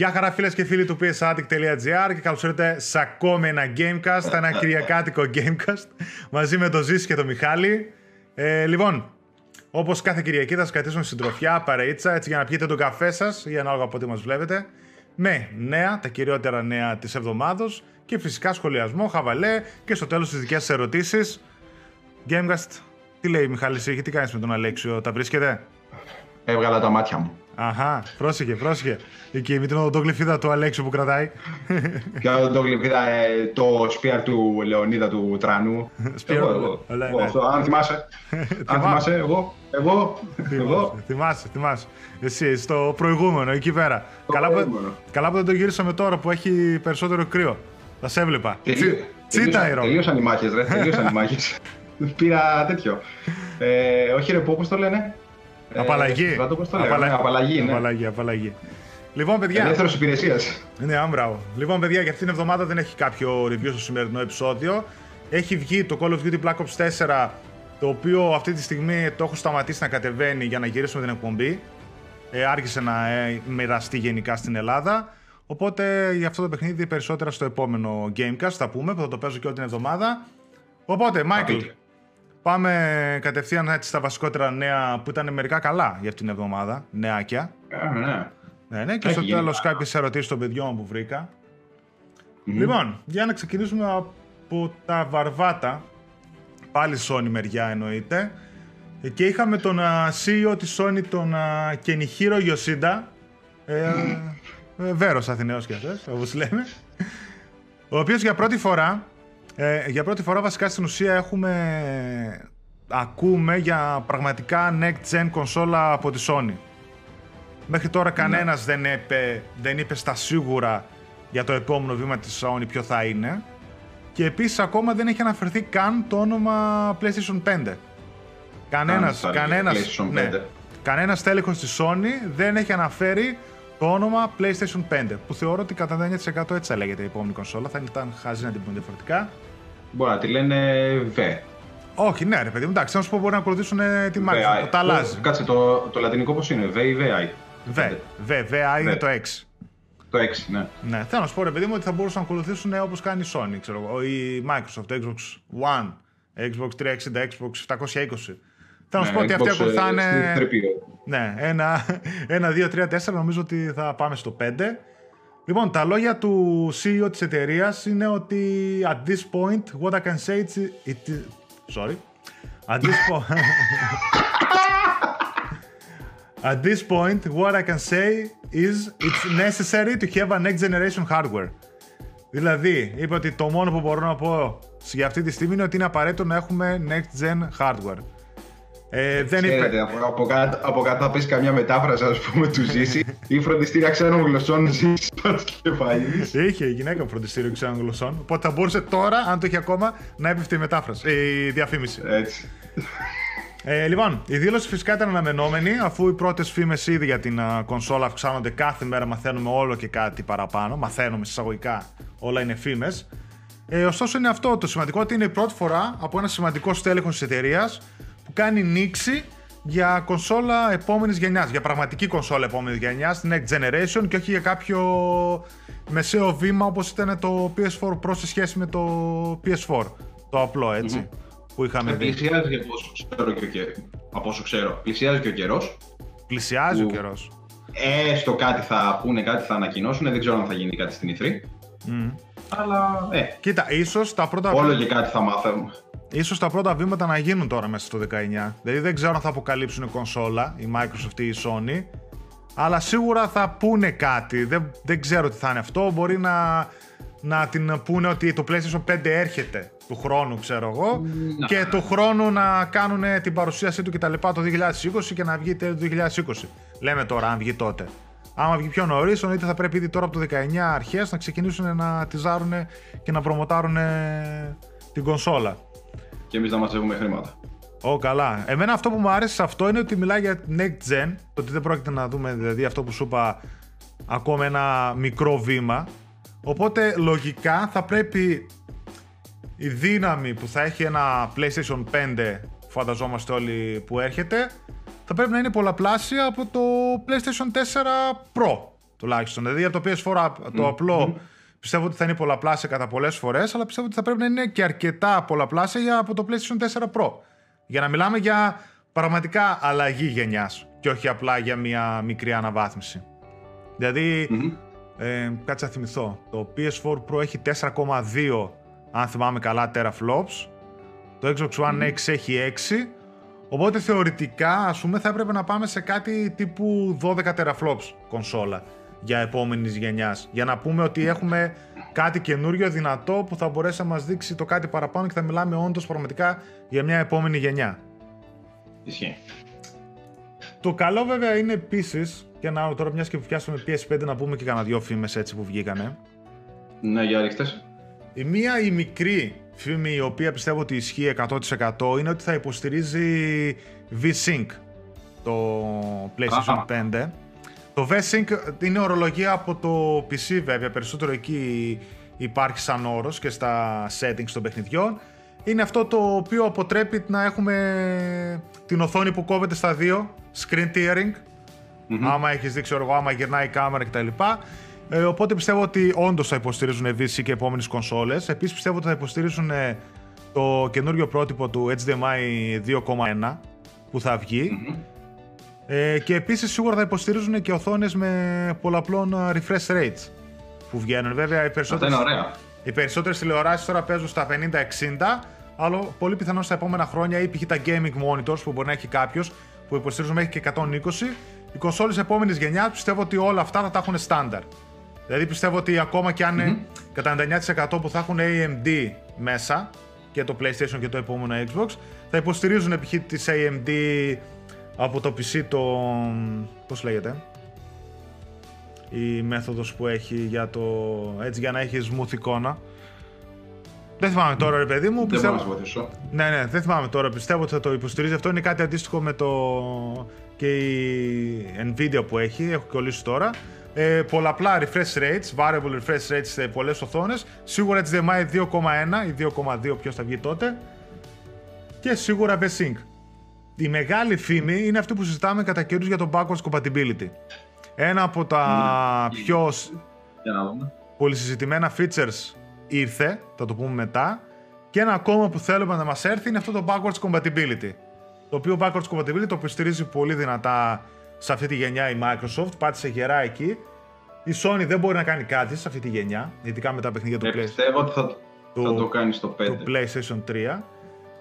Γεια χαρά φίλες και φίλοι του psaddict.gr και καλώς ήρθατε σε ακόμη ένα Gamecast, ένα κυριακάτικο Gamecast μαζί με τον Ζήση και τον Μιχάλη. Ε, λοιπόν, όπως κάθε Κυριακή θα σας κρατήσουμε συντροφιά, παρεΐτσα, έτσι για να πιείτε τον καφέ σας ή ανάλογα από ό,τι μας βλέπετε με νέα, τα κυριότερα νέα της εβδομάδος και φυσικά σχολιασμό, χαβαλέ και στο τέλος τις δικές σας ερωτήσεις. Gamecast, τι λέει η Μιχάλη Σίχη, τι κάνεις με τον Αλέξιο, τα βρίσκεται; Έβγαλα τα μάτια μου. Αχά, πρόσεχε, πρόσεχε. Εκεί με την οδοντογλυφίδα του Αλέξου που κρατάει. Ποια οδοντογλυφίδα, ε, το σπίαρ του Λεωνίδα του Τρανού. Σπίαρ, εγώ, εγώ, ναι, εγώ ναι. αυτό, αν θυμάσαι. αν θυμάσαι, εγώ, εγώ, εγώ. Θυμάσαι, θυμάσαι. Εσύ, στο προηγούμενο, εκεί πέρα. Το Καλά που, προηγούμενο. καλά που δεν το γύρισαμε τώρα που έχει περισσότερο κρύο. Θα σε έβλεπα. Τελείω- Τσι- Τσίτα τελείωσαν- η Ρο. Τελείωσαν οι μάχες, ρε, τελείωσαν οι μάχες. Πήρα τέτοιο. Ε, όχι ρε, πώς το λένε; Ε, Απαλλαγή. στο στρατό, πώς το λένε, Απαλλαγή. ναι, απαλλαγή, ναι. Απαλλαγή, απαλλαγή. Λοιπόν, παιδιά. Ελεύθερος υπηρεσίας. Ναι, άμπραο. Λοιπόν, παιδιά, για αυτήν την εβδομάδα δεν έχει κάποιο review στο σημερινό επεισόδιο. Έχει βγει το Call of Duty Black Ops 4, το οποίο αυτή τη στιγμή το έχω σταματήσει να κατεβαίνει για να γυρίσουμε την εκπομπή. Ε, άρχισε να ε, μοιραστεί γενικά στην Ελλάδα. Οπότε για αυτό το παιχνίδι περισσότερα στο επόμενο Gamecast θα πούμε, που θα το παίζω και όλη την εβδομάδα. Οπότε, Μάικλ, πείτε. Πάμε κατευθείαν έτσι στα βασικότερα νέα που ήταν μερικά καλά για αυτήν την εβδομάδα. Νεάκια. Ε, ναι. Ναι, ναι, και Έχει στο γίνει. τέλος κάποιες ερωτήσεις των παιδιών που βρήκα. Λοιπόν, για να ξεκινήσουμε από τα βαρβάτα. Πάλι Sony μεριά εννοείται. Ε, Και είχαμε τον α, CEO της Sony, τον α, Κενιχύρο Γιωσίντα. Ε, ε, Βέρος Αθηναίος και αυτές, όπως λέμε. Ο οποίος για πρώτη φορά, ε, για πρώτη φορά βασικά στην ουσία έχουμε, ακούμε για πραγματικά next gen κονσόλα από τη Sony. Μέχρι τώρα κανένας δεν, είπε, δεν είπε στα σίγουρα για το επόμενο βήμα της Sony ποιο θα είναι. Και επίσης ακόμα δεν έχει αναφερθεί καν το όνομα PlayStation 5. Κανένας, Καν θα έλεγε κανένας, PlayStation ναι, 5. κανένας τέλεχος της Sony δεν έχει αναφέρει το όνομα PlayStation 5. Που θεωρώ ότι κατά 9% έτσι θα λέγεται η επόμενη κονσόλα. Θα ήταν χαζή να την πούμε διαφορετικά. Μπορεί να τη λένε V. Όχι, ναι, ρε παιδί μου, εντάξει, να σου πω μπορεί να ακολουθήσουν ε, τη VI. Microsoft. Τα αλλάζει. Το- Κάτσε, το, το λατινικό πώς είναι, V ή VI. Β, Β, VI είναι Β. το 6. Το 6, ναι. Ναι, θέλω να σου πω ρε παιδί μου ότι θα μπορούσαν να ακολουθήσουν όπως κάνει η Sony, ξέρω εγώ, η Microsoft, το Xbox One, Xbox 360, Xbox 720. Θέλω να σου πω ότι αυτοί Ναι, Xbox, ε, ακολουθάνε. στην τρυπείο. Ναι, ένα, ένα, δύο, τρία, τέσσερα, νομίζω ότι θα πάμε στο 5. Λοιπόν, τα λόγια του CEO της εταιρεία είναι ότι at this point, what I can say is... It, sorry. At this point... At this point, what I can say is it's necessary to have a next generation hardware. Δηλαδή, είπε ότι το μόνο που μπορώ να πω για αυτή τη στιγμή είναι ότι είναι απαραίτητο να έχουμε next gen hardware. Ε, δεν είπε... Ξέρετε, από, από, κάτω, από κάτω θα πέσει καμιά μετάφραση, ας πούμε, του ζήσει ή φροντιστήρια ξένων γλωσσών ζήσει Πάτς Κεφαλής. Είχε η γυναίκα μου φροντιστήριο ξένων γλωσσών. Οπότε θα μπορούσε τώρα, αν το έχει ακόμα, να έπεφτε η μετάφραση, η διαφήμιση. Έτσι. Ε, λοιπόν, η δήλωση φυσικά ήταν αναμενόμενη, αφού οι πρώτες φήμες ήδη για την α, κονσόλα αυξάνονται κάθε μέρα, μαθαίνουμε όλο και κάτι παραπάνω. Μαθαίνουμε εισαγωγικά, όλα είναι φήμες. Ε, ωστόσο, είναι αυτό το σημαντικό ότι είναι η πρώτη φορά από ένα σημαντικό στέλεχος της εταιρείας που κάνει νήξη για κονσόλα επόμενης γενιάς. Για πραγματική κονσόλα επόμενης γενιάς, next generation και όχι για κάποιο μεσαίο βήμα όπως ήταν το PS4 Pro σε σχέση με το PS4. Το απλό έτσι. Που είχαμε δει. Πλησιάζει από όσο ξέρω και ο καιρός. Από όσο ξέρω. Πλησιάζει και ο καιρός. Πλησιάζει ο Που- καιρός. Έστω κάτι θα πούνε, κάτι θα ανακοινώσουν. Δεν ξέρω αν θα γίνει κάτι στην E3. Αλλά ε, Κοίτα, ίσως τα, πρώτα... όλο και κάτι θα μάθουμε. Ίσως τα πρώτα βήματα να γίνουν τώρα μέσα στο 19. Δηλαδή δεν ξέρω αν θα αποκαλύψουν κονσόλα, η Microsoft ή η Sony. Αλλά σίγουρα θα πούνε κάτι. Δεν, δεν ξέρω τι θα είναι αυτό. Μπορεί να, να την πούνε ότι το PlayStation 5 έρχεται του χρόνου, ξέρω εγώ. Και του χρόνου να κάνουν την παρουσίασή του κτλ. το 2020 και να βγει τέλος του 2020. Λέμε τώρα, αν βγει τότε. Άμα βγει πιο νωρίς, είτε θα πρέπει ήδη τώρα από το 19 αρχές να ξεκινήσουν να τυζάρουν και να προμοτάρουν την κονσόλα. Και εμείς να μαζεύουμε χρήματα. Ω, καλά. Εμένα αυτό που μου άρεσε σε αυτό είναι ότι μιλάει για next gen. Το ότι δεν πρόκειται να δούμε δηλαδή αυτό που σου είπα ακόμα ένα μικρό βήμα. Οπότε λογικά θα πρέπει η δύναμη που θα έχει ένα PlayStation 5, φανταζόμαστε όλοι που έρχεται, θα πρέπει να είναι πολλαπλάσια από το PlayStation 4 Pro. τουλάχιστον. Δηλαδή για το PS4 το απλό πιστεύω ότι θα είναι πολλαπλάσια κατά πολλές φορές, αλλά πιστεύω ότι θα πρέπει να είναι και αρκετά πολλαπλάσια για από το PlayStation 4 Pro. Για να μιλάμε για πραγματικά αλλαγή γενιάς και όχι απλά για μια μικρή αναβάθμιση. Δηλαδή, ε, κάτσε να θυμηθώ, το PS4 Pro έχει 4,2 αν θυμάμαι καλά teraflops, το Xbox One X έχει 6, οπότε θεωρητικά ας πούμε θα έπρεπε να πάμε σε κάτι τύπου 12 teraflops κονσόλα για επόμενης γενιάς. Για να πούμε ότι έχουμε κάτι καινούριο, δυνατό που θα μπορέσει να μας δείξει το κάτι παραπάνω και θα μιλάμε όντως πραγματικά για μια επόμενη γενιά. Ισχύει. Το καλό βέβαια είναι επίσης, και να τώρα μιας και που πιάσαμε PS5 να πούμε και κανένα δυο φήμες έτσι που βγήκανε. Ναι, για ρίχτε. Η μία η μικρή φήμη η οποία πιστεύω ότι ισχύει 100% είναι ότι θα υποστηρίζει V-Sync το PlayStation 5 το V-Sync είναι ορολογία από το PC βέβαια, περισσότερο εκεί υπάρχει σαν όρος και στα settings των παιχνιδιών. Είναι αυτό το οποίο αποτρέπει να έχουμε την οθόνη που κόβεται στα δύο, screen tearing, άμα έχεις δείξει εγώ, άμα γυρνάει η κάμερα κτλ. Ε, οπότε πιστεύω ότι όντως θα υποστηρίζουν VC και επόμενες κονσόλες. Επίσης πιστεύω ότι θα υποστηρίζουν το καινούριο πρότυπο του HDMI 2.1 που θα βγει. Ε, και επίσης σίγουρα θα υποστηρίζουν και οθόνες με πολλαπλών ε, refresh rates που βγαίνουν. Βέβαια, οι περισσότερε. Οι περισσότερες τηλεοράσεις τώρα παίζουν στα 50-60, αλλά πολύ πιθανόν στα επόμενα χρόνια ή π.χ. τα gaming monitors που μπορεί να έχει κάποιος που υποστηρίζουν μέχρι και 120. Οι κονσόλες επόμενης γενιάς πιστεύω ότι όλα αυτά θα τα έχουν στάνταρ. Δηλαδή πιστεύω ότι ακόμα και αν mm-hmm. κατά 99% που θα έχουν AMD μέσα και το PlayStation και το επόμενο Xbox, θα υποστηρίζουν π.χ. τις AMD από το PC το... πώς λέγεται η μέθοδος που έχει για το έτσι για να έχεις smooth εικόνα. Δεν θυμάμαι τώρα ρε παιδί μου πιστεύω... Δεν Ναι ναι δεν θυμάμαι τώρα πιστεύω ότι θα το υποστηρίζει. Αυτό είναι κάτι αντίστοιχο με το και η Nvidia που έχει έχω κολλήσει τώρα. Ε, πολλαπλά refresh rates, variable refresh rates σε πολλές οθόνες. Σίγουρα HDMI 2.1 ή 2.2 ποιος θα βγει τότε. Και σίγουρα V-Sync η μεγάλη φήμη είναι αυτή που συζητάμε κατά καιρούς για το backwards compatibility. Ένα από τα ναι. πιο πολυσυζητημένα features ήρθε, θα το πούμε μετά, και ένα ακόμα που θέλουμε να μας έρθει είναι αυτό το backwards compatibility. Το οποίο backwards compatibility το υποστηρίζει πολύ δυνατά σε αυτή τη γενιά η Microsoft, πάτησε γερά εκεί. Η Sony δεν μπορεί να κάνει κάτι σε αυτή τη γενιά, ειδικά με τα παιχνίδια του ε, PlayStation. Πιστεύω ότι θα, θα το κάνει στο 5. Το PlayStation 3.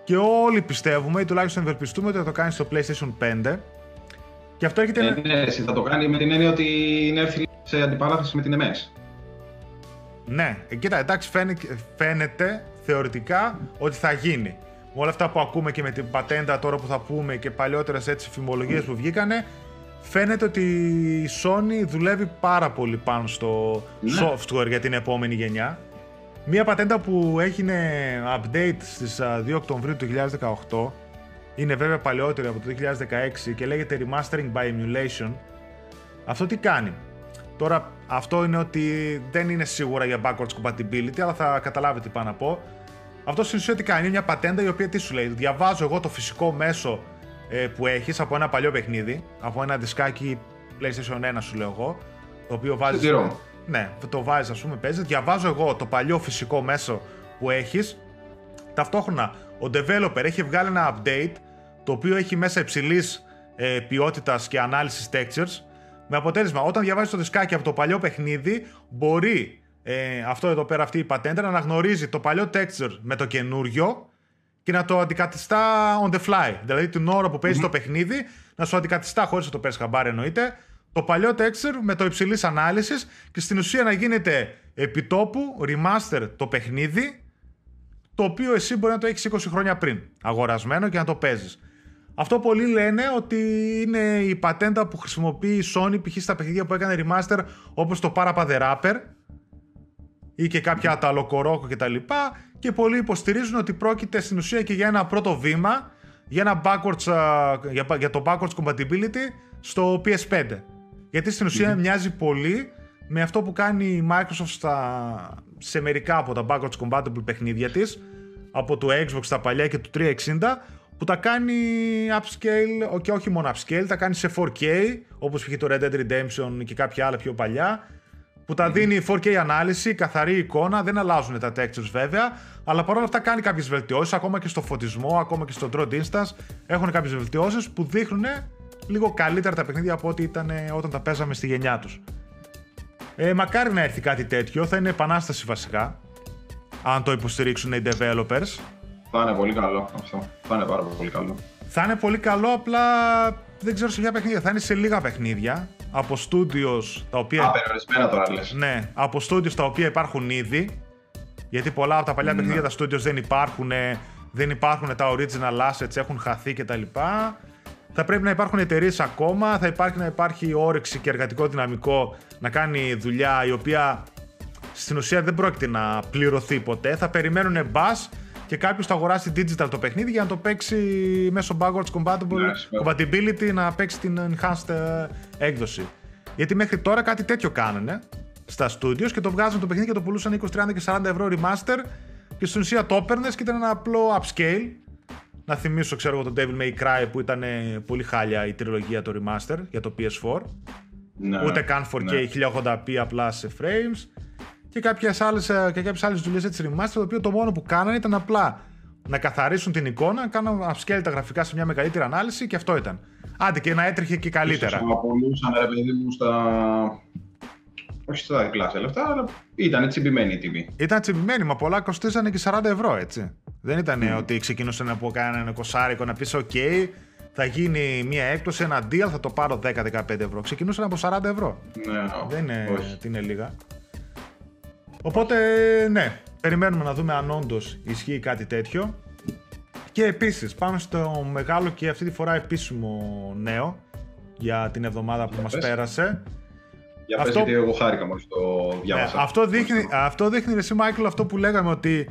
Και όλοι πιστεύουμε, ή τουλάχιστον ευελπιστούμε, ότι θα το κάνει στο PlayStation 5. Και αυτό έρχεται. Ε, ναι, εσύ θα το κάνει με την έννοια ότι είναι εύθυνη σε αντιπαράθεση με την MS. Ναι, ε, κοίτα, εντάξει, φαίνεται θεωρητικά ότι θα γίνει. Με όλα αυτά που ακούμε και με την πατέντα τώρα που θα πούμε και παλιότερε έτσι φημολογίες που βγήκανε, φαίνεται ότι η Sony δουλεύει πάρα πολύ πάνω στο ναι. software για την επόμενη γενιά. Μία πατέντα που έγινε update στις 2 Οκτωβρίου του 2018 είναι βέβαια παλαιότερη από το 2016 και λέγεται Remastering by Emulation. Αυτό τι κάνει; Τώρα αυτό είναι ότι δεν είναι σίγουρα για backwards compatibility, αλλά θα καταλάβετε τι πάω να πω. Αυτό στην ουσία τι κάνει, είναι μια πατέντα η οποία τι σου λέει; Διαβάζω εγώ το φυσικό μέσο ε, που έχεις από ένα παλιό παιχνίδι, από ένα δισκάκι PlayStation 1 σου λέω εγώ, το οποίο βάζεις. Ναι, το βάζεις, ας πούμε, παίζεις. Διαβάζω εγώ το παλιό φυσικό μέσο που έχεις. Ταυτόχρονα ο developer έχει βγάλει ένα update το οποίο έχει μέσα υψηλής ε, ποιότητας και ανάλυσης textures. Με αποτέλεσμα, όταν διαβάζεις το δισκάκι από το παλιό παιχνίδι, μπορεί ε, αυτό εδώ πέρα, αυτή η πατέντα, να αναγνωρίζει το παλιό texture με το καινούριο και να το αντικαθιστά on the fly. Δηλαδή την ώρα που παιζει το παιχνίδι, να σου αντικαθιστά χωρίς να το παίρνεις χαμπάρι εννοείται, το παλιό texture με το υψηλής ανάλυσης και στην ουσία να γίνεται επιτόπου remaster το παιχνίδι το οποίο εσύ μπορεί να το έχεις 20 χρόνια πριν αγορασμένο και να το παίζεις. Αυτό πολλοί λένε ότι είναι η πατέντα που χρησιμοποιεί η Sony π.χ. στα παιχνίδια που έκανε remaster όπως το Parappa the Rapper ή και κάποια τα Locorroco και τα λοιπά και πολλοί υποστηρίζουν ότι πρόκειται στην ουσία και για ένα πρώτο βήμα για, ένα backwards, για, για το backwards compatibility στο PS5. Γιατί στην ουσια μοιάζει πολύ με αυτό που κάνει η Microsoft στα, σε μερικά από τα backwards compatible παιχνίδια της από το Xbox τα παλιά και του 360 που τα κάνει upscale και όχι μόνο upscale, τα κάνει σε 4K, όπως είχε το Red Dead Redemption και κάποια άλλα πιο παλιά, που τα δίνει 4K ανάλυση, καθαρή εικόνα, δεν αλλάζουν τα textures βέβαια, αλλά παρόλα αυτά κάνει κάποιες βελτιώσεις, ακόμα και στο φωτισμό, ακόμα και στο draw distance, έχουν κάποιες βελτιώσεις που δείχνουν λίγο καλύτερα τα παιχνίδια από ό,τι ήταν όταν τα παίζαμε στη γενιά τους. Ε, μακάρι να έρθει κάτι τέτοιο, θα είναι επανάσταση βασικά, αν το υποστηρίξουν οι developers. Θα είναι πολύ καλό αυτό. Θα είναι πάρα πολύ καλό. Θα είναι πολύ καλό, απλά δεν ξέρω σε ποια παιχνίδια. Θα είναι σε λίγα παιχνίδια από studios τα οποία. Α, περιορισμένα τώρα λες. Ναι, από studios τα οποία υπάρχουν ήδη. Γιατί πολλά από τα παλιά ναι. παιχνίδια τα studios δεν υπάρχουν, δεν υπάρχουν τα original assets, έχουν χαθεί κτλ. Θα πρέπει να υπάρχουν εταιρείες ακόμα, θα υπάρχει να υπάρχει όρεξη και εργατικό δυναμικό να κάνει δουλειά η οποία στην ουσία δεν πρόκειται να πληρωθεί ποτέ. Θα περιμένουν μπας και κάποιος θα αγοράσει digital το παιχνίδι για να το παίξει μέσω backwards compatible, ναι, compatibility να παίξει την enhanced ε, έκδοση. Γιατί μέχρι τώρα κάτι τέτοιο κάνανε στα studios και το βγάζουν το παιχνίδι και το πουλούσαν 20, 30 και 40 ευρώ remaster και στην ουσία το έπαιρνες και ήταν ένα απλό upscale. Να θυμίσω, ξέρω εγώ, το Devil May Cry που ήταν πολύ χάλια η τριλογία το remaster για το PS4. Ναι, Ούτε καν 4K ναι. 1080p απλά σε frames και κάποιες άλλες και κάποιες άλλες δουλειές έτσι remaster, το οποίο το μόνο που κάνανε ήταν απλά να καθαρίσουν την εικόνα, κάνουν upscale τα γραφικά σε μια μεγαλύτερη ανάλυση και αυτό ήταν. Άντε και να έτρεχε και καλύτερα. Ίσως απολούσαν ρε παιδί μου στα... Όχι στα διπλάσια λεφτά, αλλά ήταν τσιμπημένη η τιμή. Ήταν τσιμπημένη, μα πολλά κοστίζανε και 40 ευρώ, έτσι. Δεν ήταν mm. ότι ξεκινούσαν από ένα κοσάρικο να πεις OK, θα γίνει μια έκπτωση, ένα deal, θα το πάρω 10-15 ευρώ. Ξεκινούσαν από 40 ευρώ. Ναι, Δεν είναι, είναι λίγα. Οπότε, ναι, περιμένουμε να δούμε αν όντως ισχύει κάτι τέτοιο. Και επίσης, πάμε στο μεγάλο και αυτή τη φορά επίσημο νέο για την εβδομάδα που μας πέρασε. Για αυτό... πες, γιατί εγώ χάρηκα μόλις το διάβασα. Ναι, αυτό, δείχνει, αυτό δείχνει, εσύ Μάικλ, αυτό που λέγαμε ότι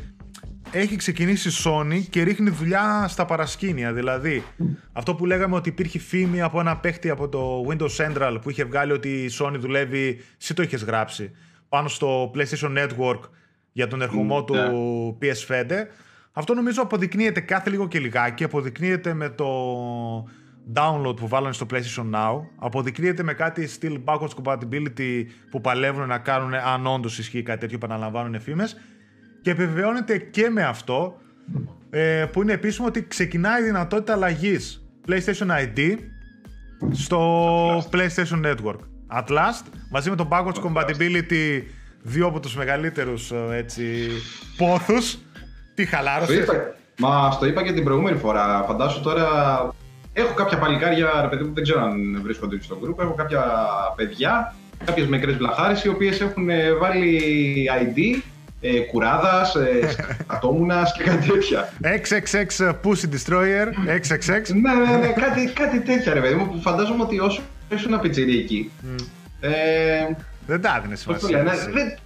έχει ξεκινήσει η Sony και ρίχνει δουλειά στα παρασκήνια. Δηλαδή, αυτό που λέγαμε ότι υπήρχε φήμη από ένα παίχτη από το Windows Central που είχε βγάλει ότι η Sony δουλεύει, εσύ το είχες γράψει πάνω στο PlayStation Network για τον ερχομό του ναι. PS5. Αυτό νομίζω αποδεικνύεται κάθε λίγο και λιγάκι. Αποδεικνύεται με το download που βάλανε στο PlayStation Now. Αποδεικνύεται με κάτι still backwards compatibility που παλεύουν να κάνουν αν όντως ισχύει κάτι τέτοιο, επαναλαμβάνουν φήμες. Και επιβεβαιώνεται και με αυτό ε, που είναι επίσημο ότι ξεκινάει η δυνατότητα αλλαγής PlayStation ID στο PlayStation Network. At last, μαζί με το backwards compatibility, δύο από τους μεγαλύτερους ε, έτσι, πόθους, τι χαλάρωσες. Μα στο είπα και την προηγούμενη φορά. Φαντάσου τώρα Έχω κάποια παλικάρια, ρε παιδί μου, δεν ξέρω αν βρίσκονται στο group. Έχω κάποια παιδιά, κάποιες μικρές βλαχάρες, οι οποίες έχουν ε, βάλει ID ε, κουράδας, ε, ατόμουνας και κάτι τέτοια. XXX Pussy Destroyer, XXX. ναι, ναι, ναι, κάτι, κάτι τέτοια ρε παιδί μου που φαντάζομαι ότι όσο ήσουν πιτσιρίκι. Mm. Ε, δεν τα έδινε σημασία. Ναι, δεν,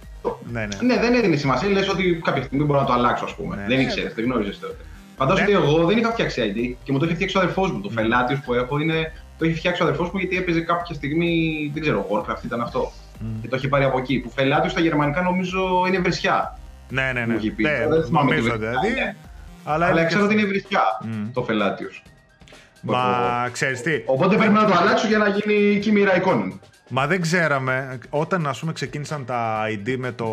ναι, ναι. ναι, δεν έδινε σημασία. Λες ότι κάποια στιγμή μπορώ να το αλλάξω, ας πούμε. Ναι, δεν ήξερες, δεν γνώριζες τότε. Φαντάζομαι ναι. ότι εγώ δεν είχα φτιάξει ID και μου το είχε φτιάξει ο αδερφός μου. Το mm. φελάτιος που έχω είναι. Το είχε φτιάξει ο αδερφός μου γιατί έπαιζε κάποια στιγμή. Δεν ξέρω, Warcraft ήταν αυτό. Mm. Και το είχε πάρει από εκεί. Που φελάτιος στα γερμανικά νομίζω είναι βρισιά. Ναι, ναι, ναι. ναι δεν θυμάμαι δηλαδή. Ναι. Αλλά, Αλλά ξέρω ότι είναι βρισιά mm. το φελάτιος. Μα ξέρεις τι. Οπότε πρέπει να το αλλάξω για να γίνει κυμήρα εικόνων. Μα δεν ξέραμε, όταν ας πούμε ξεκίνησαν τα ID με το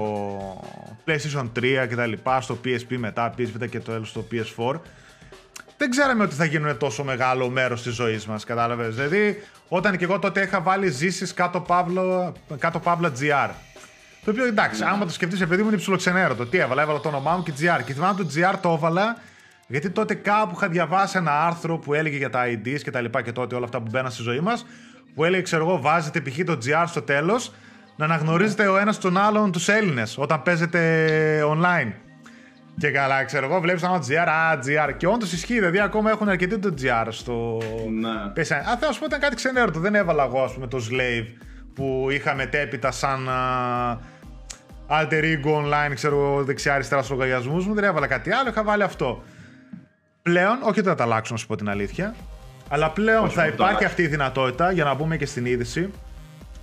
PlayStation 3 και τα λοιπά, στο PSP μετά, PSP και το στο PS4, δεν ξέραμε ότι θα γίνουν τόσο μεγάλο μέρος της ζωής μας. Κατάλαβες. Δηλαδή, όταν και εγώ τότε είχα βάλει ζήσεις κάτω, παύλο, κάτω παύλα GR. Το οποίο εντάξει, άμα το σκεφτείς, επειδή μου είναι υψηλοξενέρωτο. Τι έβαλα, έβαλα το όνομά μου και GR. Και θυμάμαι το GR το έβαλα γιατί τότε κάπου είχα διαβάσει ένα άρθρο που έλεγε για τα IDs και τα λοιπά και τότε όλα αυτά που μπαίναν στη ζωή μας. Που έλεγε, ξέρω εγώ, βάζετε π.χ. το GR στο τέλος να αναγνωρίζετε ο ένας τον άλλον τους Έλληνες όταν παίζετε online. Και καλά, ξέρω εγώ, βλέπεις ένα GR, α, GR. Και όντως ισχύει, δηλαδή ακόμα έχουν αρκετή το GR στο. Ναι. Α, θέλω να σου πω ήταν κάτι ξενέρωτο. Δεν έβαλα εγώ, ας πούμε, το Slave που είχα μετέπειτα σαν alter ego online, ξέρω δεξιά-αριστερά στους λογαριασμούς μου. Δεν έβαλα κάτι άλλο, είχα βάλει αυτό. Πλέον, όχι ότι θα τα αλλάξω, να σου πω την αλήθεια. Αλλά πλέον θα υπάρχει αυτή η δυνατότητα για να μπούμε και στην είδηση.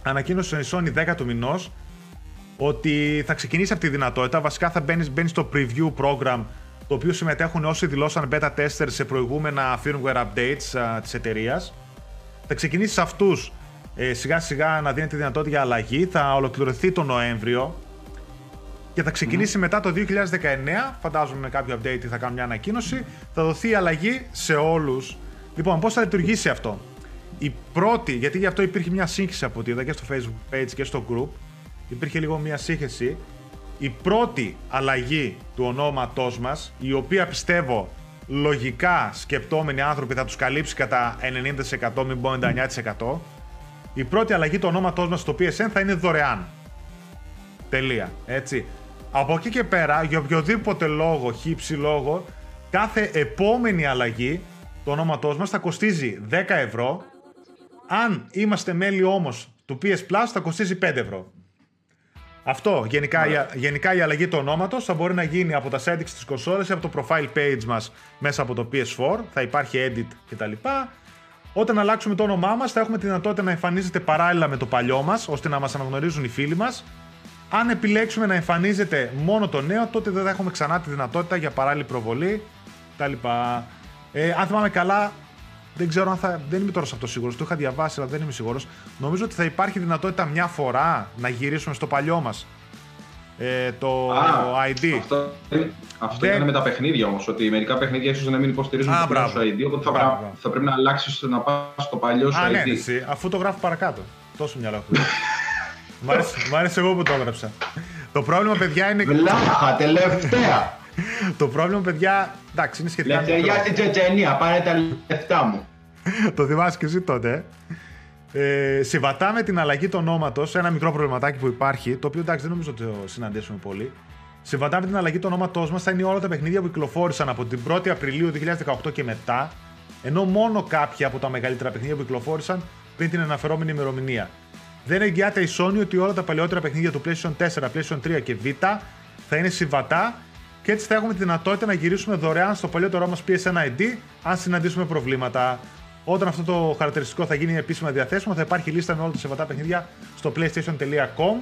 Ανακοίνωσε η Sony 10 του μηνός ότι θα ξεκινήσει αυτή η δυνατότητα. Βασικά θα μπαίνεις στο preview program το οποίο συμμετέχουν όσοι δηλώσαν beta testers σε προηγούμενα firmware updates α, της εταιρείας. Θα ξεκινήσεις σε αυτούς ε, σιγά σιγά να δίνει τη δυνατότητα για αλλαγή, θα ολοκληρωθεί το Νοέμβριο και θα ξεκινήσει μετά το 2019, φαντάζομαι με κάποιο update θα κάνουν μια ανακοίνωση, θα δοθεί αλλαγή σε όλους. Λοιπόν, πώς θα λειτουργήσει αυτό; Η πρώτη, γιατί γι' αυτό υπήρχε μια σύγχυση από ό,τι είδα και στο facebook page και στο group, υπήρχε λίγο μια σύγχυση. Η πρώτη αλλαγή του ονόματός μας, η οποία πιστεύω λογικά σκεπτόμενοι άνθρωποι θα τους καλύψει κατά 90% μην πω 99%, η πρώτη αλλαγή του ονόματός μας στο PSN θα είναι δωρεάν. Τελεία. Έτσι. Από εκεί και πέρα, για οποιοδήποτε λόγο, χύψη λόγο, κάθε επόμενη αλλαγή το ονόματός μας θα κοστίζει 10 ευρώ. Αν είμαστε μέλη όμως του PS Plus θα κοστίζει 5 ευρώ. Αυτό, γενικά, η, γενικά η αλλαγή του ονόματος θα μπορεί να γίνει από τα settings της κονσόλας ή από το profile page μας μέσα από το PS4, θα υπάρχει edit κτλ. Όταν αλλάξουμε το όνομά μας θα έχουμε τη δυνατότητα να εμφανίζεται παράλληλα με το παλιό μας, ώστε να μας αναγνωρίζουν οι φίλοι μας. Αν επιλέξουμε να εμφανίζεται μόνο το νέο, τότε δεν θα έχουμε ξανά τη δυνατότητα για παράλληλη προβολή κτλ. Ε, αν θυμάμαι καλά, δεν ξέρω αν θα. Δεν είμαι τώρα σε αυτό σίγουρος. Το είχα διαβάσει, αλλά δεν είμαι σίγουρος. Νομίζω ότι θα υπάρχει δυνατότητα μια φορά να γυρίσουμε στο παλιό μας. Ε, το Α, ID. Αυτό, αυτό Δεν- ήταν με τα παιχνίδια όμως. Ότι μερικά παιχνίδια ίσως να μην υποστηρίζουν Α, το παλιό σου μπράβο. ID. Οπότε θα, Μπράβο. πρέ- θα πρέπει να αλλάξεις να πας στο παλιό σου Α, ναι, ID. εσύ, αφού το γράφω παρακάτω. Τόσο μυαλό έχω. μ, άρεσε, μ' άρεσε εγώ που το έγραψα. Το πρόβλημα, παιδιά, είναι. Βλάχα, τελευταία! Το πρόβλημα, παιδιά. Εντάξει, είναι σχετικά. μικρό. Λευτεριά στην Τσετσενία, πάρε τα λεφτά μου. το θυμάσαι και εσύ τότε. Ε, συμβατά με την αλλαγή του ονόματος, ένα μικρό προβληματάκι που υπάρχει, το οποίο εντάξει δεν νομίζω ότι το συναντήσουμε πολύ. Συμβατά με την αλλαγή του ονόματός μας θα είναι όλα τα παιχνίδια που κυκλοφόρησαν από την 1η Απριλίου 2018 και μετά, ενώ μόνο κάποια από τα μεγαλύτερα παιχνίδια που κυκλοφόρησαν πριν την αναφερόμενη ημερομηνία. Δεν εγγυάται η Sony ότι όλα τα παλαιότερα παιχνίδια του PlayStation 4, PlayStation 3 και Vita θα είναι συμβατά και έτσι θα έχουμε τη δυνατότητα να γυρίσουμε δωρεάν στο παλιότερό μας PSN ID αν συναντήσουμε προβλήματα. Όταν αυτό το χαρακτηριστικό θα γίνει επίσημα διαθέσιμο, θα υπάρχει λίστα με όλα τα συμβατά παιχνίδια στο PlayStation.com.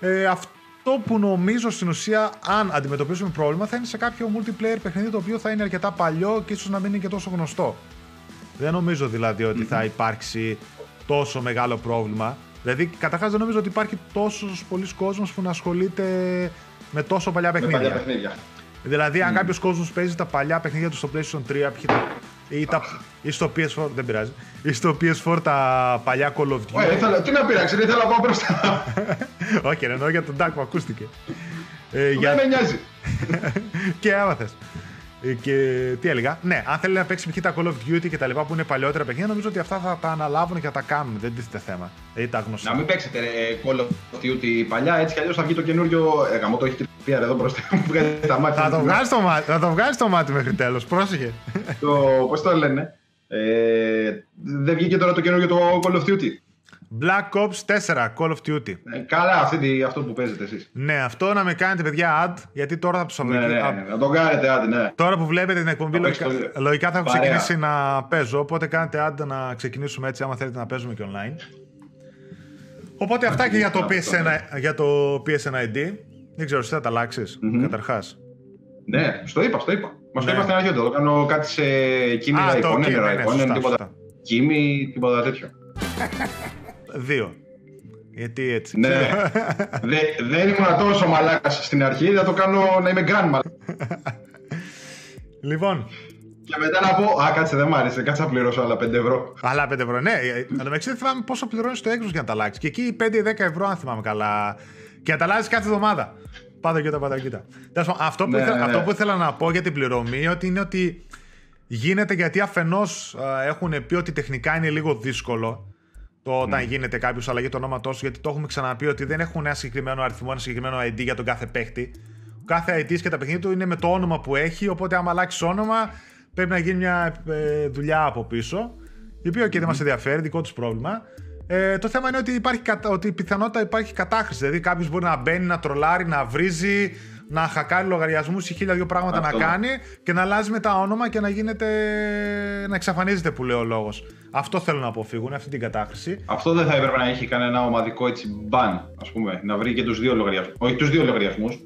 Ε, αυτό που νομίζω στην ουσία, αν αντιμετωπίσουμε πρόβλημα, θα είναι σε κάποιο multiplayer παιχνίδι το οποίο θα είναι αρκετά παλιό και ίσως να μην είναι και τόσο γνωστό. Δεν νομίζω δηλαδή ότι θα υπάρξει τόσο μεγάλο πρόβλημα. Δηλαδή, καταρχάς δεν νομίζω ότι υπάρχει τόσος πολλοί κόσμος που να ασχολείται με τόσο παλιά Με παιχνίδια. παλιά παιχνίδια. Δηλαδή, αν κάποιος κόσμος παίζει τα παλιά παιχνίδια του στο PlayStation 3 π.χ. τα- ή, τα, ή στο PS4, δεν πειράζει, ή στο PS4 τα παλιά Call of Duty. Ωραία, ήθελα- τι να πειράξει, δεν ήθελα να πάω μπροστά. Όχι, ρε, εννοώ για τον Dark που ακούστηκε. Ε, Δεν για... με νοιάζει. και άμα θες. Ε, Και τι έλεγα; Ναι, αν θέλει να παίξει π.χ. τα Call of Duty και τα λοιπά που είναι παλιότερα παιχνίδια, νομίζω ότι αυτά θα τα αναλάβουν και θα τα κάνουν. Δεν τίθεται θέμα. Δηλαδή τα γνωστά. Να μην παίξετε ρε, Call of Duty παλιά, έτσι κι αλλιώς θα βγει το καινούριο. Ε, γαμώ το έχει τρυπία εδώ μπροστά μου, βγάζει τα μάτια. Θα το του. βγάλεις το μάτι, θα το βγάλεις το μάτι μέχρι τέλος. Πρόσεχε. Το, πώς το λένε. Ε, δεν βγήκε τώρα το καινούριο το Call of Duty. Black Ops 4 Call of Duty. Ε, καλά, αυτή, τη- αυτό που παίζετε εσείς. Ναι, αυτό να με κάνετε παιδιά ad, γιατί τώρα από το Ναι, Σαββατοκύριακο. ναι, να τον κάνετε, άντε, ναι. Τώρα που βλέπετε την εκπομπή, Θα παίξει λογικά, το- λογικά θα έχω Παρέα. ξεκινήσει να παίζω. Οπότε κάνετε άντα να ξεκινήσουμε έτσι, άμα θέλετε να παίζουμε και online. Οπότε αυτά και για το, Αυτό, PSN, για το PSN ID. Δεν ξέρω, εσύ θα τα αλλάξεις καταρχάς; Ναι, στο είπα, στο είπα. Μας Ναι. το είπα στην αρχή ότι το κάνω κάτι σε κείμενα Α, το εικόνα, κείμενο, νερά ναι, εικόνα, σωστά, τίποτα. σωστά. Κείμη, τίποτα τέτοιο. Δύο. Γιατί έτσι. Ναι, Δε, δεν ήμουν τόσο μαλάκας στην αρχή, θα το κάνω να είμαι γκραν μαλάκα. Λοιπόν, Και μετά να πω, Α, κάτσε, δεν μ' άρεσε, κάτσε να πληρώσω άλλα 5 ευρώ. άλλα 5 ευρώ. Ναι, ε, εν τω μεταξύ δεν θυμάμαι πόσο πληρώνεις το Xbox για να τα αλλάξεις. Και εκεί 5-10 ευρώ, αν θυμάμαι καλά. Και να τα αλλάζεις κάθε εβδομάδα. Πάτα κοίτα, πάτα κοίτα. Τέλος πάντων, αυτό, που Ναι, ήθελα, ναι, ναι. αυτό που ήθελα να πω για την πληρωμή ότι είναι ότι γίνεται γιατί αφενός έχουν πει ότι τεχνικά είναι λίγο δύσκολο το όταν γίνεται κάποιος αλλαγή του ονόματό γιατί το έχουμε ξαναπεί ότι δεν έχουν ένα συγκεκριμένο αριθμό, ένα συγκεκριμένο ID για τον κάθε παίχτη. Ο κάθε ID και τα παιχνίδια του είναι με το όνομα που έχει, οπότε άμα αλλάξεις όνομα πρέπει να γίνει μια ε, δουλειά από πίσω. Η οποία και δεν μας ενδιαφέρει, δικό τους πρόβλημα. Ε, το θέμα είναι ότι, υπάρχει, κατα- ότι η πιθανότητα υπάρχει κατάχρηση. Δηλαδή κάποιος μπορεί να μπαίνει, να τρολάρει, να βρίζει, να χακάρει λογαριασμούς ή χίλια δύο πράγματα Αυτό. να κάνει και να αλλάζει μετά όνομα και να γίνεται. να εξαφανίζεται που λέει ο λόγος. Αυτό θέλω να αποφύγουν, αυτή την κατάχρηση. Αυτό δεν θα έπρεπε να έχει κανένα ομαδικό έτσι ban, ας πούμε, να βρει και τους δύο λογαριασμού. Όχι τους δύο λογαριασμούς.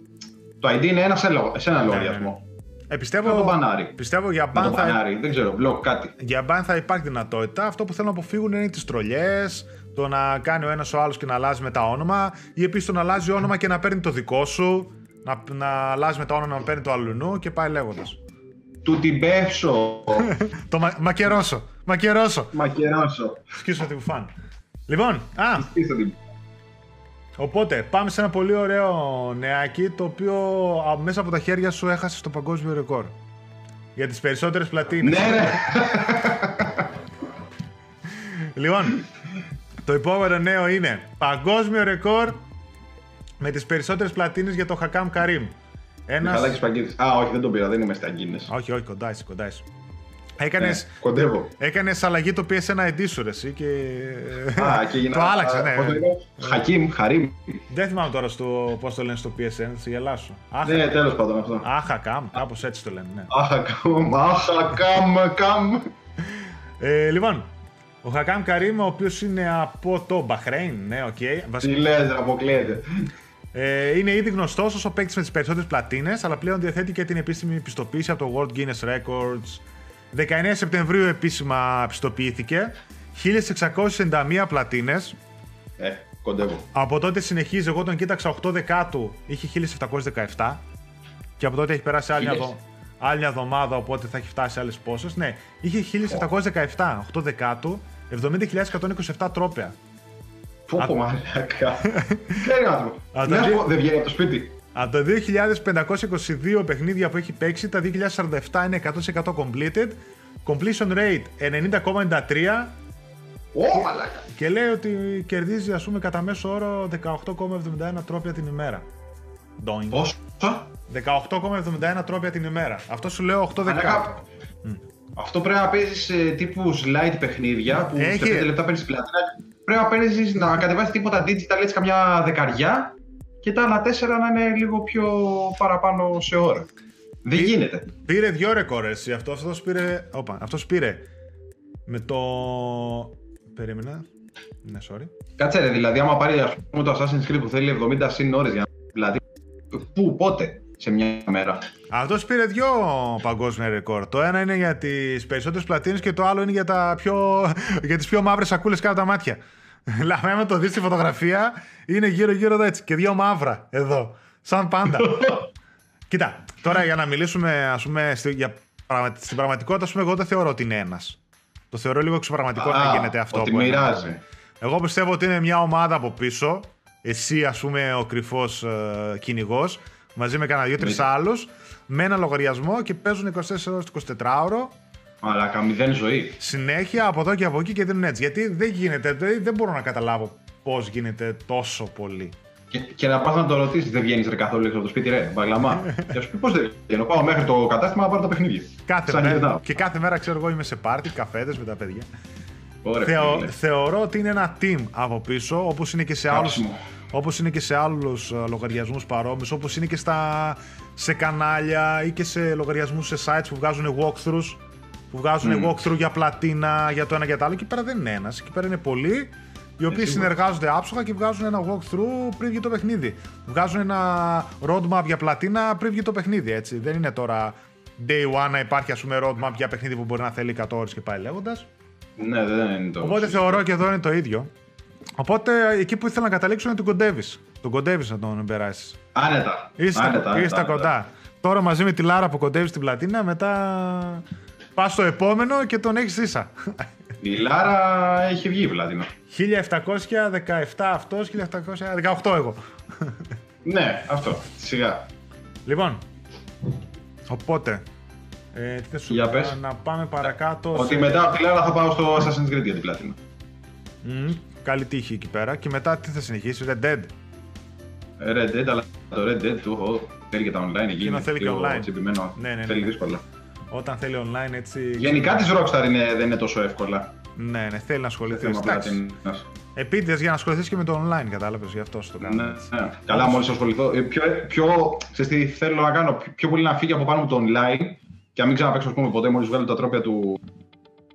Το ID είναι ένα σε, λο- σε ένα λογαριασμό. Ε, πιστεύω, Να το μπανάρει. πιστεύω για Να το μπαν θα, μπανάρει. Δεν ξέρω, μπλοκ κάτι. για μπαν θα υπάρχει δυνατότητα. Αυτό που θέλουν να αποφύγουν είναι τις τρολιές, το να κάνει ο ένας ο άλλος και να αλλάζει μετά όνομα, ή επίσης το να αλλάζει όνομα και να παίρνει το δικό σου, να, να αλλάζει μετά όνομα να παίρνει το αλλουνού και πάει λέγοντας. Του την πέφσω. το μα, μακερώσω. Μακερώσω. Μακερώσω. Σκίσω τη φαν. Λοιπόν, α, Πίσω την. οπότε πάμε σε ένα πολύ ωραίο νεάκι το οποίο α, μέσα από τα χέρια σου έχασε το παγκόσμιο ρεκόρ. Για τις περισσότερες πλατίνες. Ναι, ρε. Λοιπόν, το επόμενο νέο είναι παγκόσμιο ρεκόρ με τις περισσότερες πλατίνες για το Χακάμ Καρίμ. Ένας... Μιχαλάκης Παγκίδης. Α, όχι, δεν τον πήρα, δεν είμαι στα Guinness. Όχι, όχι, κοντά είσαι, κοντά είσαι. Έκανες, Ναι, κοντεύω. έκανες αλλαγή το PSN ID σου ρε, εσύ και... Α, και γίνα... το άλλαξε, ναι. Πώς το είπα; Χακίμ, Χαρίμ. Δεν θυμάμαι τώρα στο, πώς το λένε στο PSN, θα σε γελάσω. Αχ, Ναι, τέλος πάντων αυτό. Αχακάμ, κάπως έτσι το λένε, ναι. Αχακάμ, αχακάμ, καμ. Ε, λοιπόν, ο Χακάμ Καρίμ, ο οποίος είναι από το Μπαχρέιν, ναι, οκ. Τι Βασικά, λες, ρε, αποκλείεται. Ε, είναι ήδη γνωστός ως ο παίκτης με τις περισσότερες πλατίνες, αλλά πλέον διαθέτει και την επίσημη πιστοποίηση από το World Guinness Records. 19 Σεπτεμβρίου επίσημα πιστοποιήθηκε. 1691 πλατίνες. Ε, κοντεύω. Από τότε συνεχίζει. Εγώ τον κοίταξα 8 δεκάτου, είχε 1717. Και από τότε έχει περάσει άλλη μια, Χίλιες. δο- άλλη μια εβδομάδα, οπότε θα έχει φτάσει άλλες πόσες. Ναι, είχε 1717, 8 δεκάτου, 70.127 τρόπια. Πω πω μαλάκα. Ξέρει άνθρωπο. Α, Να τα σου δύο- πω, δεν βγαίνει από το σπίτι. Από τα 2.522 παιχνίδια που έχει παίξει, τα 2.047 είναι 100% completed. Completion rate 90,93 Ω, μαλάκα. και λέει ότι κερδίζει ας πούμε κατά μέσο όρο 18,71 τρόπια την ημέρα. Doing. Πόσο; 18,71 τρόπια την ημέρα. Αυτό σου λέω 8 δεκάτου. Μαλάκα. Αυτό πρέπει να παίζεις τύπου slide παιχνίδια που Έχει. σε 5 λεπτά παίρνεις πλατίνα. Πρέπει να παίζει να κατεβάσεις τίποτα digital έτσι καμιά δεκαριά και τα άλλα τέσσερα να είναι λίγο πιο παραπάνω σε ώρα. Δεν γίνεται. Πήρε δύο ρεκόρ εσύ. Αυτό, αυτός πήρε... Όπα, αυτός πήρε με το... Περίμενα. Ναι, sorry. Κάτσε ρε, δηλαδή άμα πάρει ας πούμε το Assassin's Creed που θέλει 70 συν ώρες για να δηλαδή πού, πότε, σε μια μέρα. Αυτός πήρε δύο παγκόσμια ρεκόρ. Το ένα είναι για τις περισσότερες πλατίνες και το άλλο είναι για, τα πιο, για τις πιο μαύρες σακούλες κάτω τα μάτια. Δηλαδή, άμα το δεις στη φωτογραφία, είναι γύρω-γύρω εδώ έτσι. Και δύο μαύρα εδώ. Σαν πάντα. Κοίτα, τώρα για να μιλήσουμε, ας πούμε, στη, για, πραγμα- στην πραγματικότητα, ας πούμε, εγώ δεν θεωρώ ότι είναι ένας. Το θεωρώ λίγο εξωπραγματικό να Α, γίνεται αυτό. ότι που είναι. μοιράζει. Εγώ πιστεύω ότι είναι μια ομάδα από πίσω. Εσύ, ας πούμε, ο κρυφός ε, κυνηγός, μαζί με κανένα δύο-τρεις Ναι. άλλους, με ένα λογαριασμό και παίζουν 24 ώρες το 24ωρο. Μαλάκα, μηδέν ζωή. Συνέχεια από εδώ και από εκεί και δίνουν έτσι. Γιατί δεν γίνεται, δεν, δεν μπορώ να καταλάβω πώς γίνεται τόσο πολύ. Και, και να πας να το ρωτήσεις, δεν βγαίνεις ρε καθόλου έξω από το σπίτι, ρε, μπαγλαμά. και σου πει πώς δεν βγαίνω. Πάω μέχρι το κατάστημα να πάρω τα παιχνίδια. Κάθε Σαν μέρα, γυρνάω. και κάθε μέρα ξέρω εγώ είμαι σε πάρτι, καφέδες με τα παιδιά. Ωραία, Θεω, φίλε. θεωρώ ότι είναι ένα team από πίσω, όπως είναι και σε άλλους, Κάψιμο. όπως είναι και σε άλλους ε, λογαριασμούς παρόμοιους, όπως είναι και στα, σε κανάλια ή και σε λογαριασμούς σε sites που βγάζουν walkthroughs, που βγάζουν Μμμ. walkthrough για πλατίνα, για το ένα για το άλλο. Εκεί πέρα δεν είναι ένας, εκεί πέρα είναι πολλοί, οι οποίοι Ε, σίγουρα. συνεργάζονται άψογα και βγάζουν ένα walkthrough πριν βγει το παιχνίδι. Βγάζουν ένα roadmap για πλατίνα πριν βγει το παιχνίδι, έτσι. Δεν είναι τώρα day one να υπάρχει ας πούμε roadmap για παιχνίδι που μπορεί να θέλει 100 ώρες και πάει λέγοντας. Ναι, δεν είναι το. Οπότε θεωρώ και εδώ είναι το ίδιο. Οπότε εκεί που ήθελα να καταλήξω είναι τον κοντεύει. Τον κοντεύει να τον περάσει. Άνετα. Είσαι άνετα, στα, άνετα, είσαι στα άνετα. κοντά. Τώρα μαζί με τη Λάρα που κοντεύει την πλατίνα, μετά πας στο επόμενο και τον έχεις ίσα. Η Λάρα έχει βγει πλατίνα. 1717 αυτός, 1718 εγώ. Ναι, αυτό. Σιγά. Λοιπόν, οπότε. Ε, τι θα σου Για πω, πες. να πάμε παρακάτω. Ότι σε- μετά από τη Λάρα θα πάω στο Assassin's Creed για την πλατίνα. Μμμ, καλή τύχη εκεί πέρα. Και μετά τι θα συνεχίσει, Red Dead. Ε, Red Dead, αλλά το Red Dead του έχω. Θέλει και τα online εκεί. Εκείνο είναι θέλει και πιο online. τσιμπημένο. Ναι, ναι, ναι. Θέλει δύσκολα. Όταν θέλει online έτσι. Γενικά της Rockstar είναι, δεν είναι τόσο εύκολα. Ναι, ναι, θέλει να ασχοληθεί. Θέμα Εντάξει. πλατίνας. Επίτηδες για να ασχοληθείς και με το online, κατάλαβες γι' αυτό στο κάνω. Ναι, ναι. Καλά, μόλις ασχοληθώ. Ε, Πιο, πιο, ξέρεις τι θέλω να κάνω, πιο, πιο πολύ να φύγει από πάνω μου το online και να μην ξαναπέξω, ας πούμε, ποτέ μόλις βγάλω τα τρόπια του.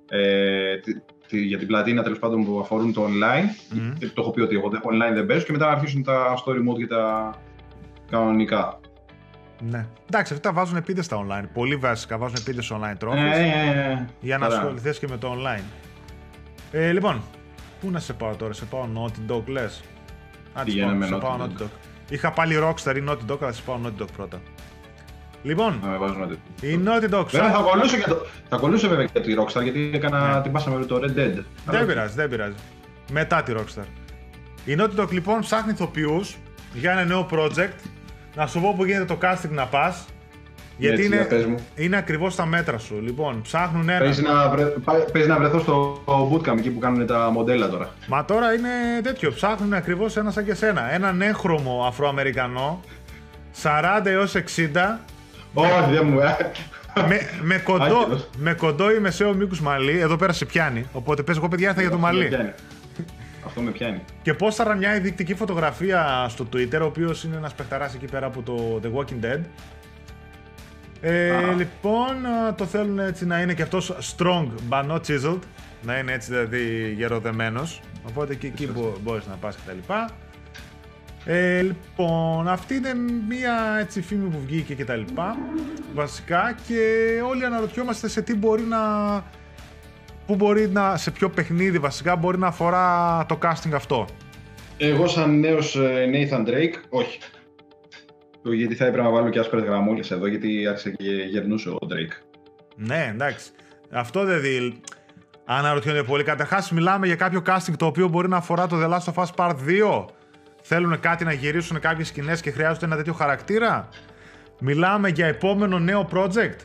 Ε, τη, τη- για την πλατίνα τέλος πάντων που αφορούν το online. Μμμ. Και το έχω πει ότι εγώ δεν- online δεν παίζω και μετά να αρχίσουν τα story mode και τα κανονικά. Ναι. Εντάξει, αυτά βάζουν επίδες στα online. Πολύ βασικά βάζουν επίδες online trophies. Ε, ε, ε, για να ασχοληθείς και με το online. Ε, λοιπόν, πού να σε πάω τώρα, σε πάω Naughty Dog λες; Πηγαίνω με σε πάω Naughty Dog. Είχα πάλι Rockstar ή Naughty Dog, αλλά σε πάω Naughty Dog πρώτα. Λοιπόν, η Naughty Dog. Βέβαια, θα ακολούθησε, και το... θα ακολούθησε βέβαια και τη Rockstar γιατί έκανα ναι. την πάσα με το Red Dead. Δεν πειράζει, δεν πειράζει. Μετά τη Rockstar. Η Naughty Dog λοιπόν ψάχνει ηθοποιούς για ένα νέο project. Να σου πω που γίνεται το casting να πας. Γιατί Έτσι, είναι, είναι ακριβώς στα μέτρα σου. Λοιπόν, ψάχνουν ένα. Παίζεις να, βρε... Παίζει να βρεθώ στο bootcamp εκεί που κάνουν τα μοντέλα τώρα. Μα τώρα είναι τέτοιο. Ψάχνουν ακριβώς ένα σαν και σένα. Έναν έγχρωμο Αφροαμερικανό 40 έως 60 όχι, δεν μου με, με, κοντό, με κοντό ή μεσαίο μήκους μαλλί, εδώ πέρα σε πιάνει. Οπότε πες εγώ παιδιά θα για το μαλλί. Αυτό με πιάνει. Και θα μια ειδικτική φωτογραφία στο Twitter, ο οποίος είναι ένας παιχταράς εκεί πέρα από το The Walking Dead. Ε, λοιπόν, το θέλουν έτσι να είναι και αυτός strong but not chiseled. Να είναι έτσι δηλαδή γεροδεμένος. Οπότε και εκεί μπορείς να πας και τα λοιπά. Ε, λοιπόν, αυτή είναι μία έτσι φήμη που βγήκε και τα λοιπά, βασικά, και όλοι αναρωτιόμαστε σε τι μπορεί να... Πού μπορεί να, σε ποιο παιχνίδι βασικά μπορεί να αφορά το casting αυτό. Εγώ σαν νέος ε, Nathan Drake, όχι. Γιατί θα έπρεπε να βάλω και άσπρες γραμμούλες εδώ, γιατί άρχισε και γερνούσε ο Drake. Ναι, εντάξει. Αυτό δεν δει. Αναρωτιόνται πολύ. Καταρχάς, μιλάμε για κάποιο casting το οποίο μπορεί να αφορά το The Last of Us Part 2 θέλουν κάτι να γυρίσουν κάποιες σκηνές και χρειάζονται ένα τέτοιο χαρακτήρα; Μιλάμε για επόμενο νέο project;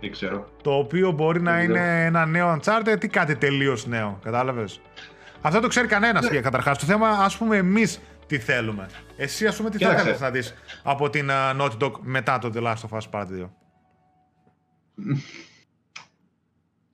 Δεν ξέρω. Το οποίο μπορεί να είναι ένα νέο Uncharted ή κάτι τελείως νέο. Κατάλαβες; Αυτό το ξέρει κανένας ναι. καταρχάς. Το θέμα, ας πούμε, εμείς τι θέλουμε. Εσύ, ας πούμε, τι θα θέλεις να δεις από την uh, Naughty Dog μετά το The Last of Us Part 2.